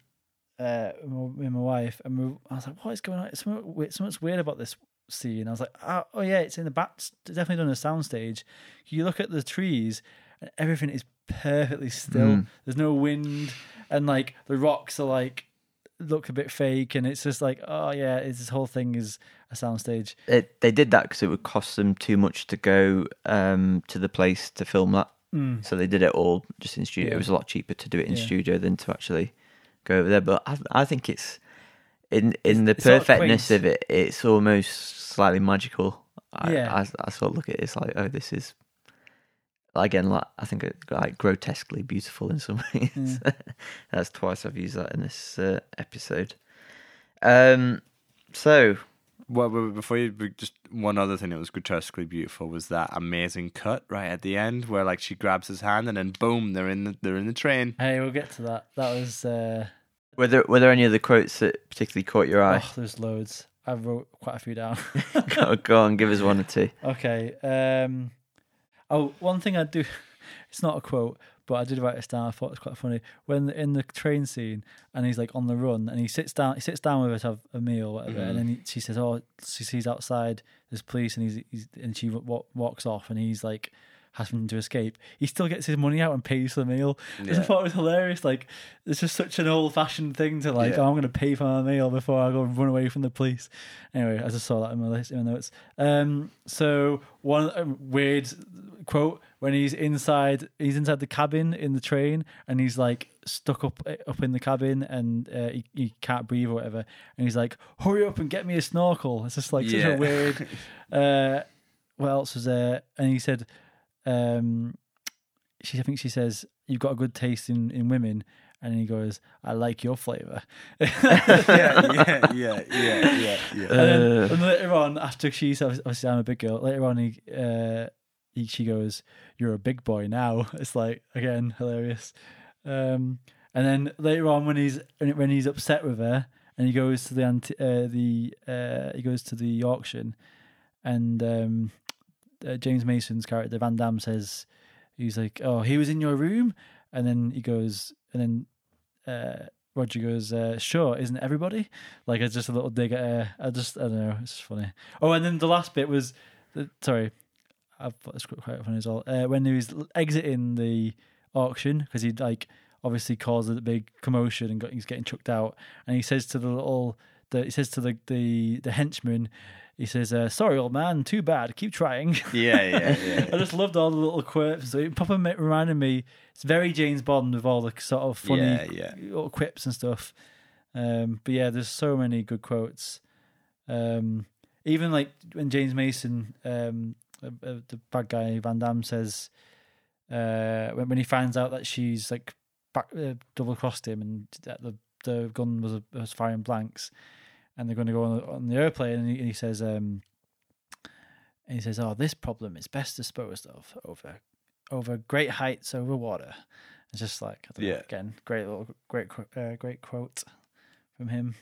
uh, me and my wife, and we, I was like, "What is going on? It's something, weird- something's weird about this scene." I was like, "Oh, oh yeah, it's in the back. It's definitely done a soundstage." You look at the trees, and everything is perfectly still. Mm. There's no wind, and like the rocks are like look a bit fake, and it's just like, oh yeah, it's, this whole thing is a soundstage. It, they did that because it would cost them too much to go um, to the place to film that. Mm. So they did it all just in studio. Yeah. It was a lot cheaper to do it in Yeah. studio than to actually go over there. But I, I think it's in in the It's perfectness of it. It's almost slightly magical. I, Yeah. I, I sort of look at it. It's like, oh, this is again. Like I think it, like grotesquely beautiful in some (laughs) ways. That's twice I've used that in this uh, episode. Um. So Well, well, before you just one other thing that was grotesquely beautiful was that amazing cut right at the end where like she grabs his hand and then boom they're in the they're in the train. Hey, we'll get to that. That was uh, were there were there any other quotes that particularly caught your eye? oh, there's loads. I wrote quite a few down. (laughs) go, go on, give us one or two. Okay. Um, oh, one thing I do. (laughs) It's not a quote, but I did write this down. I thought it was quite funny when in the train scene, and he's like on the run, and he sits down. He sits down with her to have a meal, or whatever, and mm-hmm. then he, she says, "Oh, she sees outside there's police," and he's, he's and she wa- walks off, and he's like having to escape. He still gets his money out and pays for the meal. I Yeah. thought it was hilarious. Like it's just such an old fashioned thing to like. Yeah. Oh, I'm going to pay for my meal before I go and run away from the police. Anyway, I just saw that in my list in my notes. Um, so one um, weird quote when he's inside, he's inside the cabin in the train, and he's like stuck up up in the cabin, and uh, he, he can't breathe or whatever, and he's like, "Hurry up and get me a snorkel." It's just like such a weird. (laughs) Uh, what else was there? And he said, um, she I think she says, "You've got a good taste in in women." And he goes, "I like your flavor." (laughs) yeah, yeah, yeah, (laughs) yeah, yeah, yeah. And, then, Uh. and later on, after she's obviously I'm a big girl. Later on, he, uh, he she goes, "You're a big boy now." (laughs) It's like again hilarious. Um, and then later on, when he's when he's upset with her, and he goes to the anti- uh, the uh, he goes to the auction, and um, uh, James Mason's character Van Damme says, he's like, "Oh, he was in your room," and then he goes, and then. Uh, Roger goes, uh, sure, isn't everybody? Like it's just a little dig at her. I just, I don't know, it's funny. Oh, and then the last bit was, sorry, I've this quite funny as well. Uh, when he was exiting the auction because he like obviously caused a big commotion and got he's getting chucked out, and he says to the little, the he says to the the the henchman, he says, uh, "Sorry, old man, too bad. Keep trying." (laughs) Yeah, yeah, yeah. I just loved all the little quips. So it proper reminded me. It's very James Bond with all the sort of funny Yeah, yeah. little quips and stuff. Um, but yeah, there's so many good quotes. Um, even like when James Mason, um, uh, uh, the bad guy Van Damme says, uh, when when he finds out that she's like back uh, double crossed him and that the the gun was was firing blanks, and they're going to go on, on the airplane, and he, and he says, um, and he says, "Oh, this problem is best disposed of over over great heights over water." It's just like I don't know, Yeah. again, great little great uh, great quote from him.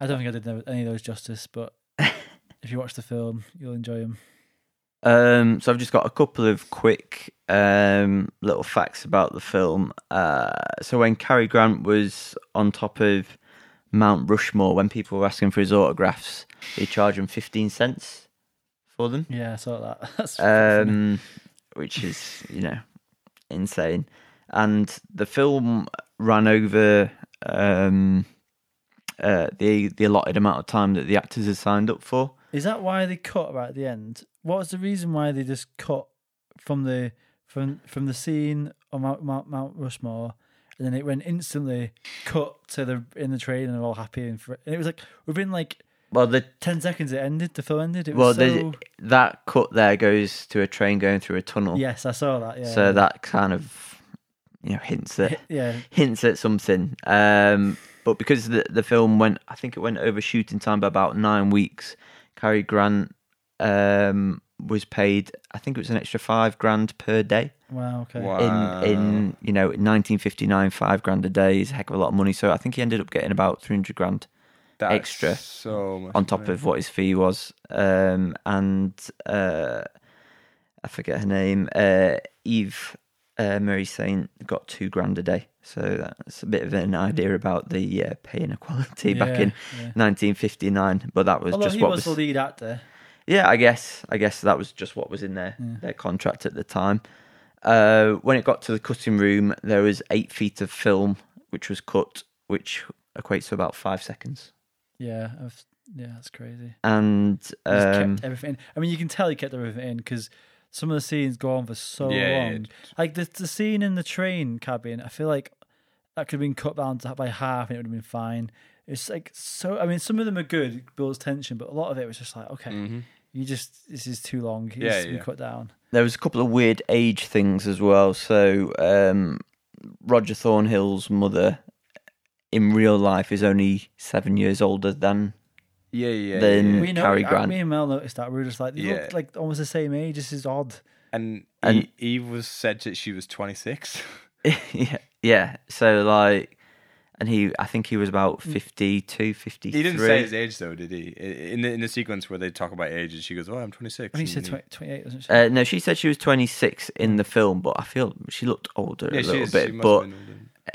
I don't think I did any of those justice, but (laughs) if you watch the film, you'll enjoy them. Um, so I've just got a couple of quick um, little facts about the film. Uh, so when Cary Grant was on top of Mount Rushmore, when people were asking for his autographs, he charged him fifteen cents for them. Yeah, I saw that. (laughs) That's um, which is you know insane. And the film ran over um, uh, the the allotted amount of time that the actors had signed up for. Is that why they cut right at the end? What was the reason why they just cut from the from from the scene on Mount, Mount, Mount Rushmore, and then it went instantly cut to the in the train, and they're all happy, and, for, and it was like within like Well, the ten seconds it ended. The film ended. It well was the, so. that cut there goes to a train going through a tunnel. Yes, I saw that. Yeah. So that kind of you know hints at yeah, hints at something. Um, but because the the film went, I think it went over shooting time by about nine weeks. Cary Grant um, was paid, I think it was an extra five grand per day. Wow. Okay. Wow. In in you know 1959, five grand a day is a heck of a lot of money. So I think he ended up getting about 300 grand That's extra so much on top money. of what his fee was. Um, and uh, I forget her name, uh, Eve uh, Marie Saint got two grand a day. So that's a bit of an idea about the uh, pay inequality (laughs) back in yeah. 1959. But that was Although just he what was, was. the lead actor. Yeah, I guess. I guess that was just what was in their Yeah. their contract at the time. Uh, when it got to the cutting room, there was eight feet of film which was cut, which equates to about five seconds. Yeah. I've, yeah, that's crazy. And um, kept everything. In. I mean, you can tell he kept everything in because some of the scenes go on for so Yeah, yeah, long. Like the the scene in the train cabin, I feel like that could have been cut down to, by half and it would have been fine. It's like so. I mean, some of them are good, builds tension, but a lot of it was just like, okay, Mhm. you just this is too long. It Yeah, needs to be yeah. cut down. There was a couple of weird age things as well. So um, Roger Thornhill's mother in real life is only seven years older than Yeah, yeah. Then- yeah. we know. Cary Grant. Me and Mel noticed that. We were just like, they Yeah. look like almost the same age. This is odd. And, And- Eve was said that she was 26. (laughs) (laughs) yeah, yeah. So like, and he, I think he was about 52, 53. He didn't say his age though, did he? In the in the sequence where they talk about ages, she goes, "Oh, I'm 26." I think she and said 20, 28, wasn't she? Uh, no, she said she was 26 in the film, but I feel she looked older Yeah, a she little is- bit. must But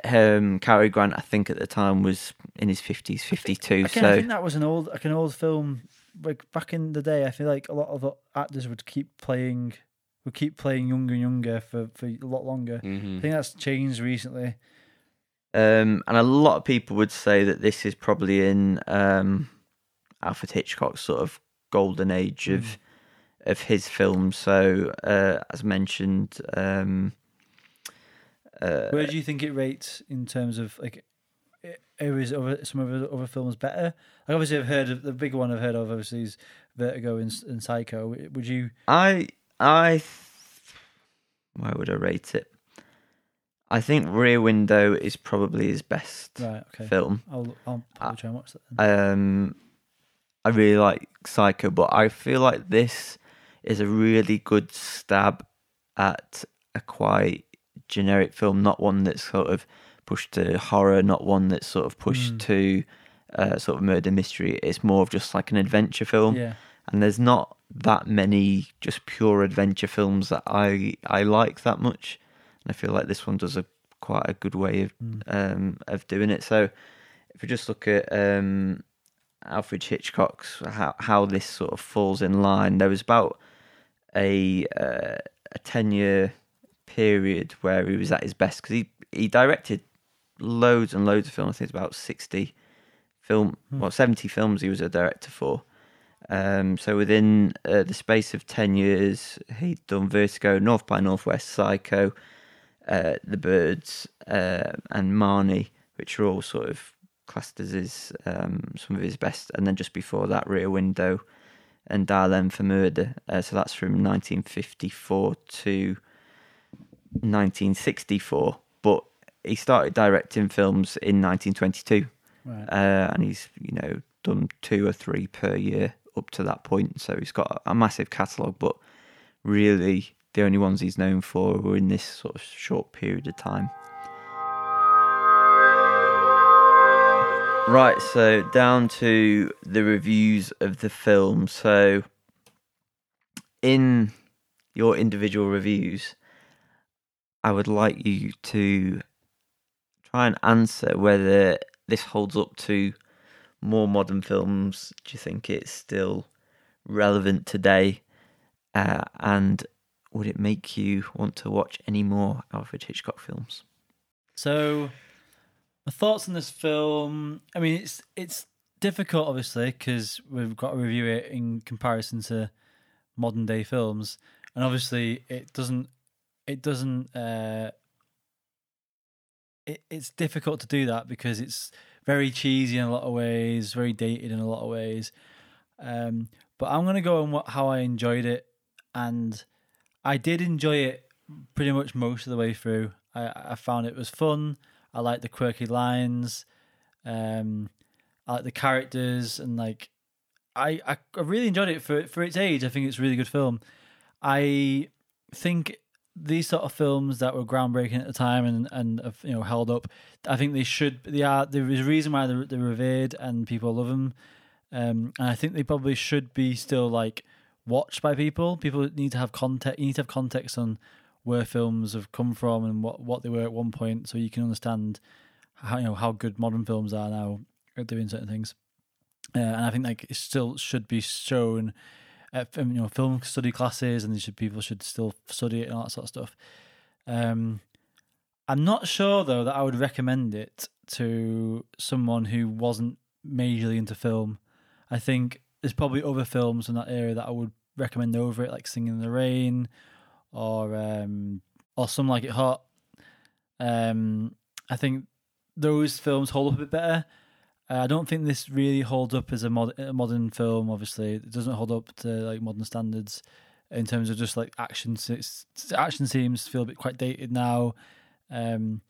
have um, Cary Grant, I think at the time was in his 50s, 52. Again, so I think that was an old, like an old film. Like back in the day, I feel like a lot of actors would keep playing, would keep playing younger and younger for, for a lot longer. I Mhm. think that's changed recently. Um, and a lot of people would say that this is probably in um, Alfred Hitchcock's sort of golden age of Mm. of his films. So, uh, as mentioned, um, uh, Where do you think it rates in terms of like? i- Is other some of the other films better? Like obviously, I've heard of the bigger one. I've heard of obviously is Vertigo and, and Psycho. Would you? I I th- where would I rate it? I think Rear Window is probably his best Right. Okay. film. I'll I'll probably try and watch that. Then. Um, I really like Psycho, but I feel like this is a really good stab at a quite generic film, not one that's sort of pushed to horror, not one that's sort of pushed Mm. to uh, sort of murder mystery. It's more of just like an adventure film, Yeah. and there's not that many just pure adventure films that I I like that much. I feel like this one does a quite a good way of Mm. um, of doing it. So if we just look at um, Alfred Hitchcock's how how this sort of falls in line, there was about a uh, a ten year period where he was at his best because he he directed loads and loads of films. I think it's about sixty film, Hmm. well seventy films he was a director for. Um, so within uh, the space of ten years, he'd done Vertigo, North by Northwest, Psycho, uh, The Birds, uh, and Marnie, which are all sort of classed as his um, some of his best. And then just before that, Rear Window and Dial M for Murder. Uh, so that's from 1954 to 1964. But he started directing films in 1922 Right. uh, and he's you know done two or three per year up to that point. So he's got a massive catalogue, but really the only ones he's known for were in this sort of short period of time. Right, so down to the reviews of the film. So, in your individual reviews, I would like you to try and answer whether this holds up to more modern films. Do you think it's still relevant today? Uh, and would it make you want to watch any more Alfred Hitchcock films? So, my thoughts on this film. I mean, it's it's difficult, obviously, because we've got to review it in comparison to modern day films, and obviously, it doesn't it doesn't. Uh, it, it's difficult to do that because it's very cheesy in a lot of ways, very dated in a lot of ways. Um, but I'm gonna go on what how I enjoyed it, and I did enjoy it pretty much most of the way through. I, I found it was fun. I like the quirky lines. Um, I like the characters and like I, I I really enjoyed it for for its age. I think it's a really good film. I think these sort of films that were groundbreaking at the time and and have, you know held up. I think they should. They are. There is a reason why they're, they're revered and people love them. Um, and I think they probably should be still like watched by people. People need to have context. You need to have context on where films have come from and what, what they were at one point, so you can understand how you know how good modern films are now at doing certain things. Uh, and I think like it still should be shown at you know film study classes, and should people should still study it and all that sort of stuff. Um, I'm not sure though that I would recommend it to someone who wasn't majorly into film. I think there's probably other films in that area that I would recommend over it, like Singing in the Rain, or um, or Some Like It Hot. Um, I think those films hold up a bit better. Uh, I don't think this really holds up as a, mod- a modern film. Obviously, it doesn't hold up to like modern standards in terms of just like action. Action to feel a bit quite dated now. Um,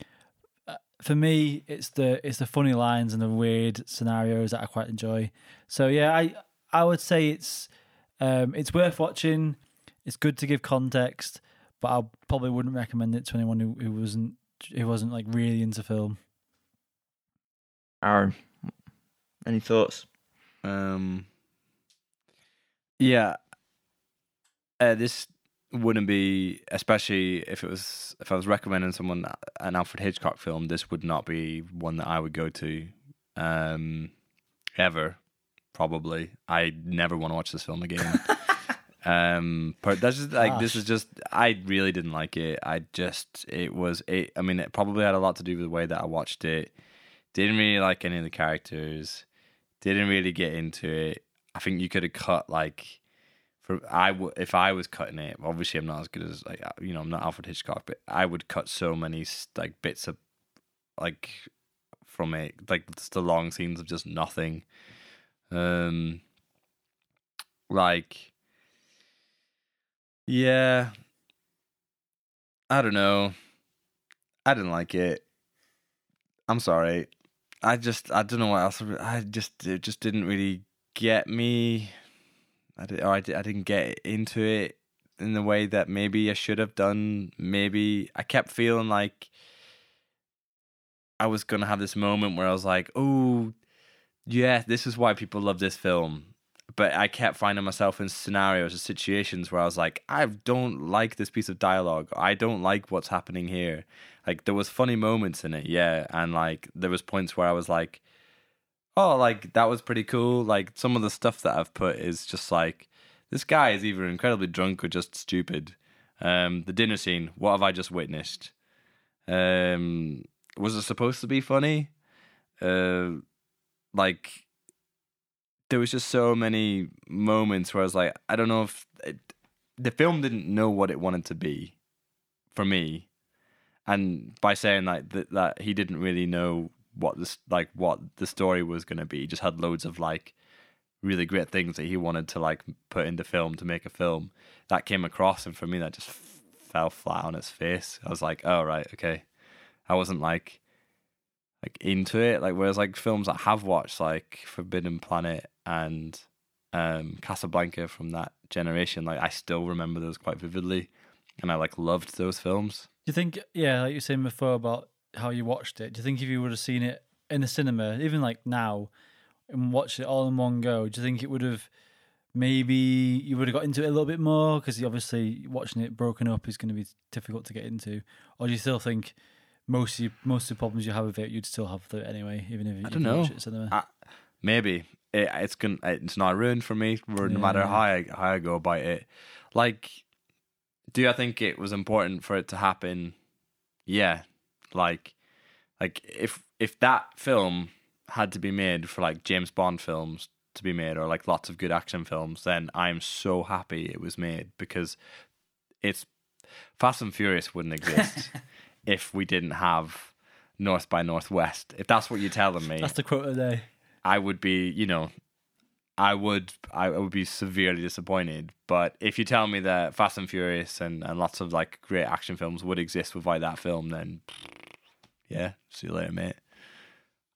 uh, for me, it's the it's the funny lines and the weird scenarios that I quite enjoy. So yeah, I I would say it's um, it's worth watching. It's good to give context, but I probably wouldn't recommend it to anyone who, who wasn't who wasn't like really into film. Aaron, any thoughts? Um, yeah, uh, this wouldn't be, especially if it was if I was recommending someone an Alfred Hitchcock film. This would not be one that I would go to, um, ever. Probably, I never want to watch this film again. (laughs) um, but that's just like this is just I really didn't like it. I just it was it. I mean, it probably had a lot to do with the way that I watched it. Didn't really like any of the characters. Didn't really get into it. I think you could have cut like for I w- if I was cutting it. Obviously, I'm not as good as like you know I'm not Alfred Hitchcock, but I would cut so many like bits of like from it, like just the long scenes of just nothing. Um, like yeah, I don't know. I didn't like it. I'm sorry. I just I don't know what else. I just it just didn't really get me. I did, or I, di- I didn't get into it in the way that maybe I should have done. Maybe I kept feeling like I was gonna have this moment where I was like, "Oh, yeah, this is why people love this film." But I kept finding myself in scenarios or situations where I was like, "I don't like this piece of dialogue. I don't like what's happening here." Like there was funny moments in it, yeah, and like there was points where I was like, "Oh, like that was pretty cool." Like some of the stuff that I've put is just like this guy is either incredibly drunk or just stupid. Um, the dinner scene. What have I just witnessed? Um, was it supposed to be funny? Uh, like there was just so many moments where I was like, I don't know if it, the film didn't know what it wanted to be for me, and by saying like that, that he didn't really know what this like what the story was going to be. He just had loads of like really great things that he wanted to like put into film to make a film that came across, and for me that just f- fell flat on its face. I was like, oh right, okay. I wasn't like like into it. Like whereas like films I have watched like Forbidden Planet and um Casablanca from that generation, like I still remember those quite vividly. And I like loved those films. Do you think, yeah, like you were saying before about how you watched it, do you think if you would have seen it in the cinema, even like now, and watched it all in one go, do you think it would have maybe you would have got into it a little bit more? Because obviously watching it broken up is going to be difficult to get into. Or do you still think most of, you, most of the problems you have with it, you'd still have with it anyway, even if you, I don't know. watch it in cinema? I, maybe it, it's gonna it's not ruined for me. No matter how I how I go about it. Like, do I think it was important for it to happen? Yeah, like, like if if that film had to be made for like James Bond films to be made or like lots of good action films, then I'm so happy it was made because it's Fast and Furious wouldn't exist (laughs) if we didn't have North by Northwest. If that's what you're telling me, That's the quote of the day. I would be, you know, I would I would be severely disappointed. But if you tell me that Fast and Furious and, and lots of like great action films would exist without that film, then yeah, see you later, mate.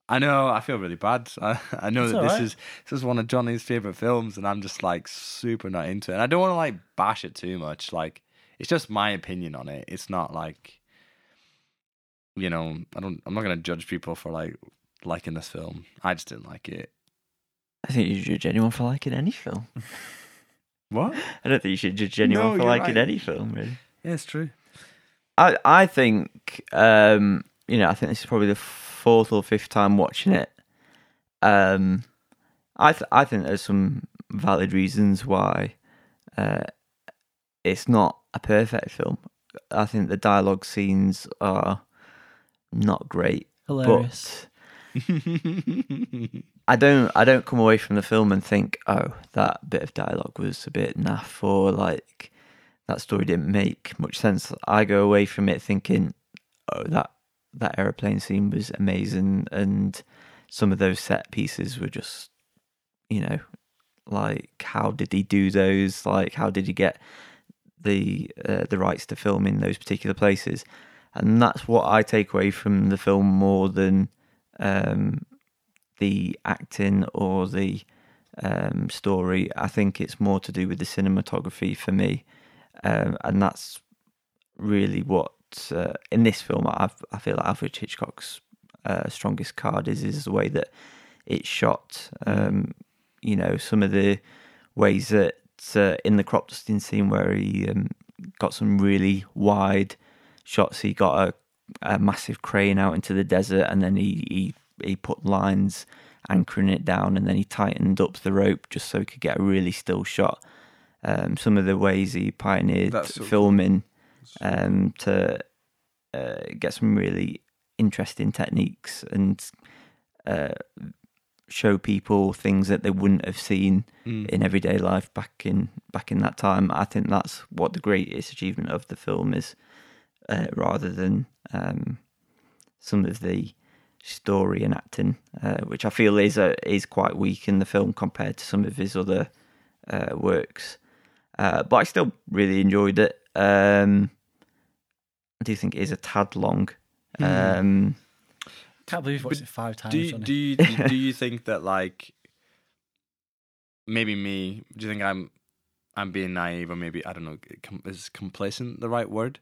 I know I feel really bad. (laughs) I, I know It's that this alright. is this is one of Jonny's favorite films, and I'm just like super not into it. And I don't want to like bash it too much. Like it's just my opinion on it. It's not like you know I don't. I'm not gonna judge people for like liking this film. I just didn't like it. I think you should judge anyone for liking any film. (laughs) What? I don't think you should judge anyone No, for liking right. any film, really. Yeah, it's true. I I think um, you know I think this is probably the fourth or fifth time watching it. Um, I th- I think there's some valid reasons why uh, it's not a perfect film. I think the dialogue scenes are not great, Hilarious. I don't I don't come away from the film and think, oh, that bit of dialogue was a bit naff or like that story didn't make much sense. I go away from it thinking, oh, that that aeroplane scene was amazing and some of those set pieces were just you know, like how did he do those? Like how did he get the uh, the rights to film in those particular places? And that's what I take away from the film more than um, the acting or the um, story. I think it's more to do with the cinematography for me, um, and that's really what uh, in this film I I feel like Alfred Hitchcock's uh, strongest card is is the way that it's shot. Um, you know, some of the ways that uh, in the crop dusting scene where he um, got some really wide shots. He got a, a massive crane out into the desert, and then he, he he put lines anchoring it down, and then he tightened up the rope just so he could get a really still shot. Um, some of the ways he pioneered That's so cool. filming um, to uh, get some really interesting techniques and uh, show people things that they wouldn't have seen Mm. in everyday life back in back in that time. I think that's what the greatest achievement of the film is, uh, rather than um, some of the story and acting, uh, which I feel is uh, is quite weak in the film compared to some of his other uh, works. Uh, but I still really enjoyed it. Um, I do think it is a tad long. Um, Can't believe you've watched it five times. Do you, do you do you think that like maybe me? Do you think I'm I'm being naive or maybe I don't know? Is complacent the right word?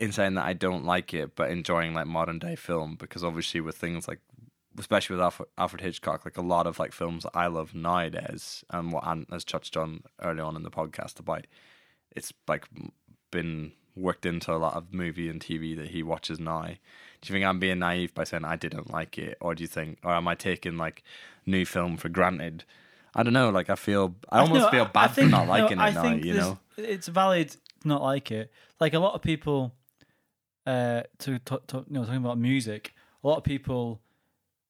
In saying that I don't like it, but enjoying like modern day film because obviously with things like, especially with Alfred, Alfred Hitchcock, like a lot of like films that I love nowadays, and what Ant has touched on early on in the podcast about, it's like been worked into a lot of movie and TV that he watches now. Do you think I'm being naive by saying I didn't like it, or do you think, or am I taking like new film for granted? I don't know. Like I feel, I almost No, feel bad I think- for not no, liking I it now. think You know, it's valid not like it. Like a lot of people, uh, to talk, talk, you know, talking about music, a lot of people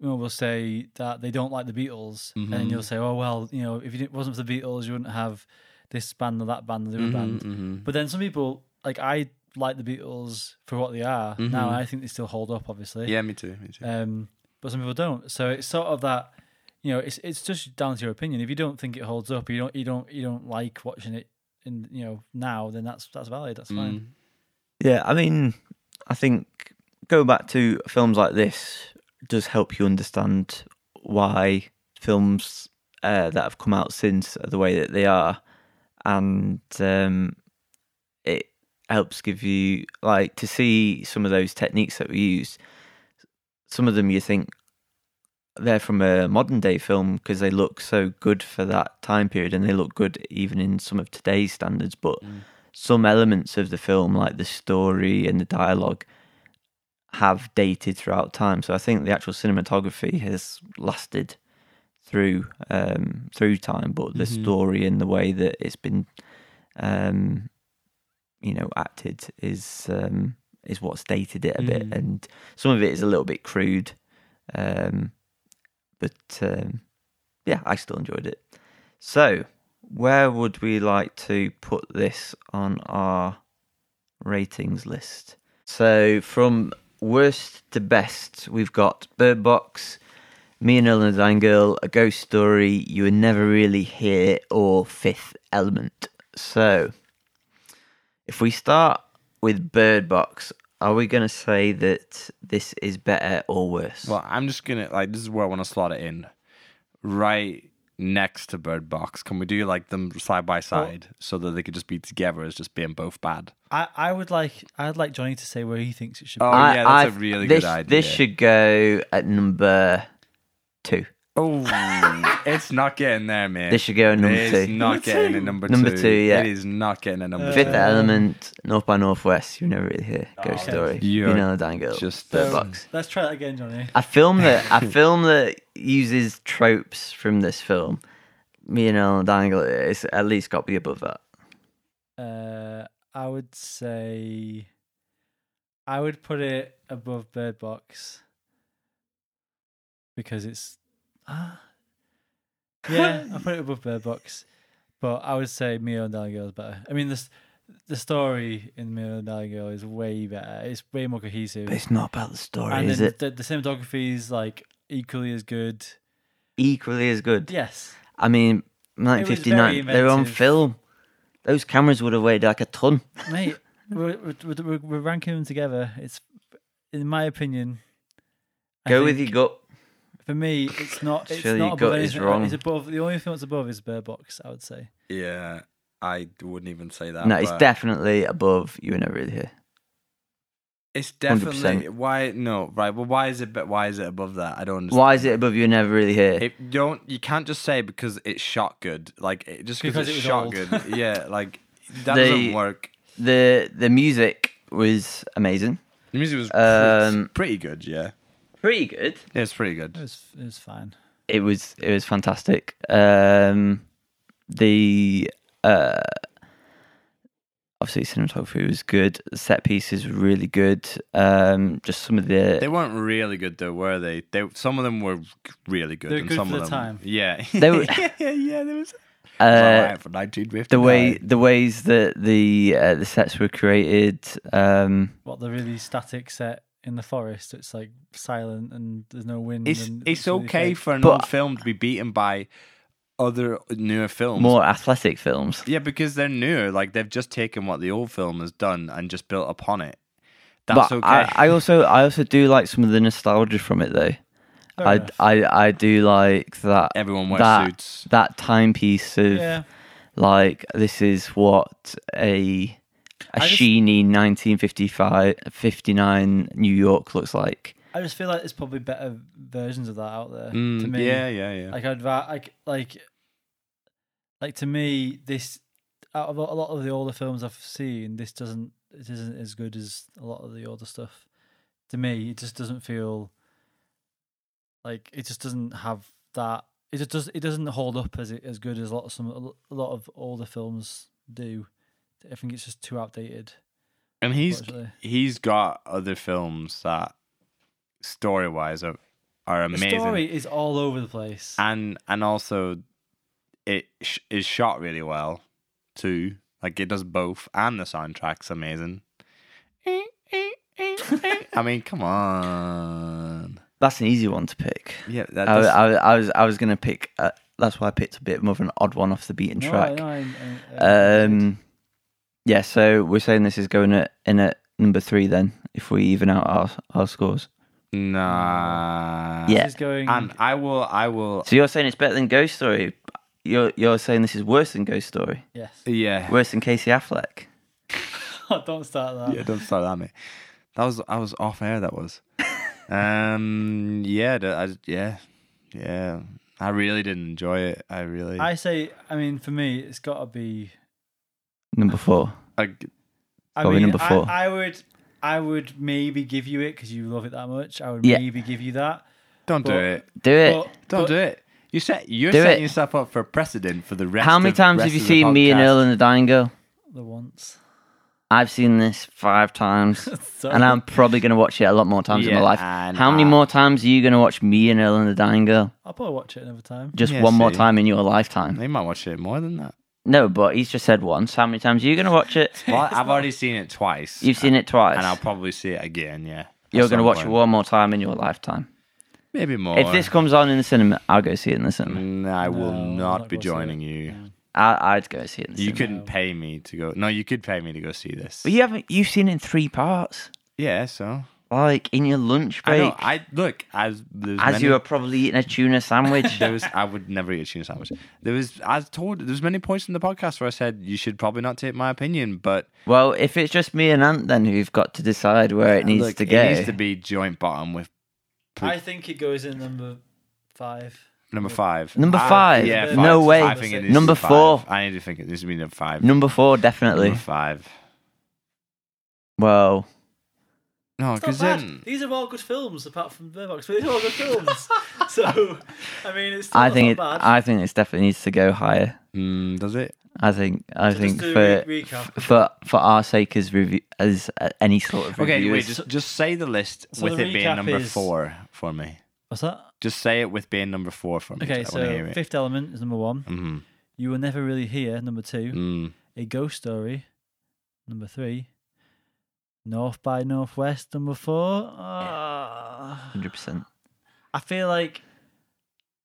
you know, will say that they don't like the Beatles, Mhm. and you'll say, "Oh well, you know, if it wasn't for the Beatles, you wouldn't have this band or that band or the other band." Mhm. But then some people, like I, like the Beatles for what they are. Now Mhm. I think they still hold up, obviously. yeah, me too. Me too. Um, but some people don't. So it's sort of that, you know, it's it's just down to your opinion. If you don't think it holds up, you don't you don't you don't like watching it in you know now, then that's that's valid. That's fine. Mm. Yeah, I mean, I think going back to films like this does help you understand why films uh, that have come out since are the way that they are, and um, it helps give you like to see some of those techniques that we use. Some of them you think they're from a modern day film because they look so good for that time period, and they look good even in some of today's standards, but Mm. Some elements of the film, like the story and the dialogue, have dated throughout time. So I think the actual cinematography has lasted through um, through time, but the Mhm. story and the way that it's been, um, you know, acted is um, is what's dated it a bit, Mm. and some of it is a little bit crude, um, but um, yeah, I still enjoyed it. So, where would we like to put this on our ratings list? So, from worst to best, we've got Bird Box, Me and Earl and Girl, A Ghost Story, You Were Never Really Here, or Fifth Element. So, if we start with Bird Box, are we going to say that this is better or worse? Well, I'm just gonna like this is where I want to slot it in, right next to Bird Box. Can we do like them side by side so that they could just be together as just being both bad? I, I would like I'd like Jonny to say where he thinks it should be. Oh, yeah, that's a really this, good idea. This should go at number two. Oh, (laughs) it's not getting there, man. This should go at number It's two. not Number getting two. a number, Number two. two, yeah. It is not getting a number Fifth two. Uh, Element, North by Northwest. You never really hear Ghost okay. Story. You're you know the dang girl. just, Bird um, Box. Let's try that again, Jonny. I film that I (laughs) film that uses tropes from this film. Me and Earl and Dangle is at least got to be above that. Uh, I would say I would put it above Bird Box because it's ah (gasps) yeah I put it above Bird Box, but I would say Mio and Darling Girl is better. I mean the the story in Mio and Darling Girl is way better. It's way more cohesive, But it's not about the story, and is it? the, the cinematography is like equally as good. Equally as good. Yes, I mean, 1959. They were on film. Those cameras would have weighed like a ton. mate, (laughs) we're, we're, we're, we're ranking them together. It's in my opinion. I Go with your gut. For me, it's not. It's Surely not your above gut is wrong. It's above. The only thing that's above is Bird Box. I would say. Yeah, I wouldn't even say that. No, it's definitely above. You were never really here. It's 100%. definitely why no right. Well, why is it? But why is it above that? I don't. Understand. Why is it above? You were never really here. It you don't you can't just say because it's shot good. Like it, just Because because it it's shot old. good. (laughs) Yeah, like that The- doesn't work. the The music was amazing. The music was Um, pretty, pretty good. Yeah, Pretty good. yeah, it's pretty good. It good. was. It was fine. It was. It was fantastic. Um, the uh, obviously cinematography was good. Set pieces were really good. Um, just some of the They weren't really good though, were they? They some of them were really good, They were and good some for of the them, time. yeah, (laughs) They were- (laughs) yeah, yeah, yeah. There was uh, alright for 1959. the way the ways that the uh, the sets were created. Um, What the really static set in the forest? It's like silent and there's no wind. It's and it's really okay fake. for an But- old film to be beaten by other newer films. more athletic films. Yeah, because they're newer. Like they've just taken what the old film has done and just built upon it. That's but okay. I, I also I also do like some of the nostalgia from it though. Fair I, enough. I I do like that Everyone wears that suits. that timepiece of yeah. like this is what a just- sheeny 1955 59 New York looks like. I just feel like there's probably better versions of that out there. to Mm, me, yeah, yeah, yeah. Like I'd like like like to me this out of a lot of the older films I've seen, this doesn't it isn't as good as a lot of the older stuff. To me, it just doesn't feel like it just doesn't have that. It just does. It doesn't hold up as it, as good as a lot of some a lot of older films do. I think it's just too outdated. and he's he's got other films that story wise are are The amazing. story is all over the place. and and also it sh- is shot really well too. Like it does both, and the soundtrack's amazing. (laughs) I mean, come on. That's an easy one to pick. Yeah, that I, does, I, I was I was gonna pick. Uh, that's why I picked a bit more of an odd one off the beaten track. no, I- I- I- Um, yeah, so we're saying this is going at, in at number three then, if we even out our, our scores. nah. Yeah. This is going. and I will, I will. So you're saying it's better than Ghost Story. You're you're saying this is worse than Ghost Story, yes. Yeah, worse than Casey Affleck. (laughs) Don't start that. yeah. Don't start that, mate. That was I was off air. That was. (laughs) um. Yeah. I, yeah. Yeah. I really didn't enjoy it. I really. I say, I mean, for me, it's got to be. Number four. I, I mean, number four. I, I would, I would maybe give you it because you love it that much. I would Yeah. maybe give you that. don't do it. Do it. But, Don't but, do it. You set you're Do setting it. yourself up for a precedent for the rest. How many of- times have you seen Me and podcast. Earl and the Dying Girl? The once. I've seen this five times, (laughs) and I'm probably going to watch it a lot more times in my life. and How many I- more times are you going to watch Me and Earl and the Dying Girl? I'll probably watch it another time. Just Yeah, one more time in your lifetime. They might watch it more than that. No, but he's just said once. How many times are you going to watch it? (laughs) Well, I've already seen it twice. You've seen it twice. and I'll probably see it again. Yeah, You're going to some watch it one more time in your lifetime. Maybe more. If this comes on in the cinema, I'll go see it in the cinema. Mm, I will No, not not be gonna see joining you. I, I'd go see it in the You cinema. couldn't pay me to go. No, you could pay me to go see this. But you haven't. You've seen it in three parts, Yeah, so like in your lunch I break, know. I look as there's as many, you were probably eating a tuna sandwich. There was. I would never eat a tuna sandwich. There was. I told. There's many points in the podcast where I said you should probably not take my opinion, but well, if it's just me and Ant, then who've got to decide where it needs look, to go. it needs to be joint bottom with I think it goes in number five. number five. Number I- five? yeah, five. No way. I think it needs Number to be five. four. I need to think it needs to be number five. Number four, definitely. Number five. Well, No, It's not because bad. then These are all good films, apart from Bird Box. But these are all good films. (laughs) so, I mean, it's still I not think it. bad. I think this definitely needs to go higher. mm, does it? I think. I So think for re- for for our sake as review as uh, any sort of Okay, review. wait. Just just say the list So with the it being number is- four for me. What's that? Just say it with being number four for me. Okay, I hear so it. Fifth Element is number one. Mm-hmm. You Were Never Really Here, number two. Mm. A Ghost Story, number three. North by Northwest, number four. Ah. hundred percent. I feel like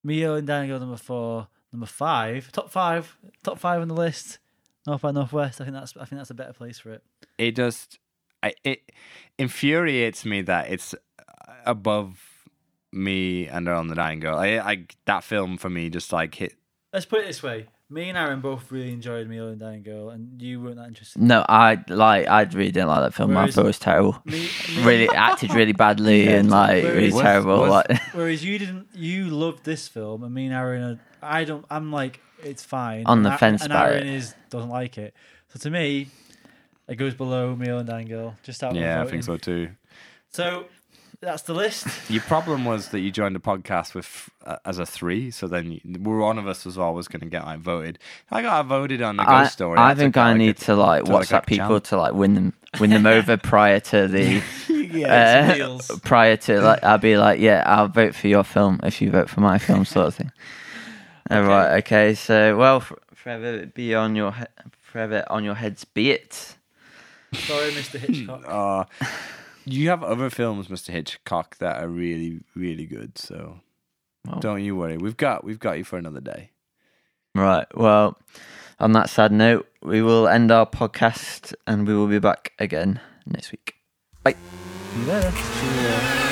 Mio and Dango number four, number five, top five, top five on the list. North by Northwest. I think that's I think that's a better place for it. It just I, it infuriates me that it's above me and on the dying girl. I, I that film for me just like hit. Let's put it this way: me and Aaron both really enjoyed Mio and Dying Girl, and you weren't that interested. No, I like. I really didn't like that film. Whereas- I thought it was terrible. Me, me- (laughs) Really acted really badly Yeah, and like whereas- really Was- terrible. was- like (laughs) Whereas you didn't, you loved this film, and me and Aaron, are, I don't. I'm like, it's fine. On the and fence and about Aaron it. is doesn't like it. So to me, it goes below Mio and Dying Girl. Just out. of Yeah, I think so too. So that's the list. Your problem was that you joined the podcast with uh, as a three, so then you, one of us was always going to get like voted. I got voted on the ghost I, story. I That's think I like need it. to like to, like, WhatsApp a people challenge. to like win them win them over (laughs) prior to the Yeah, uh, prior to like I'll be like yeah I'll vote for your film if you vote for my film sort of thing. (laughs) All right, okay. So well, forever be on your he- forever on your heads be it. Sorry, Mr. Hitchcock. (laughs) Uh, you have other films, Mr. Hitchcock, that are really, really good. So Well, don't you worry. We've got we've got you for another day. Right. Well, on that sad note, we will end our podcast and we will be back again next week. See you later.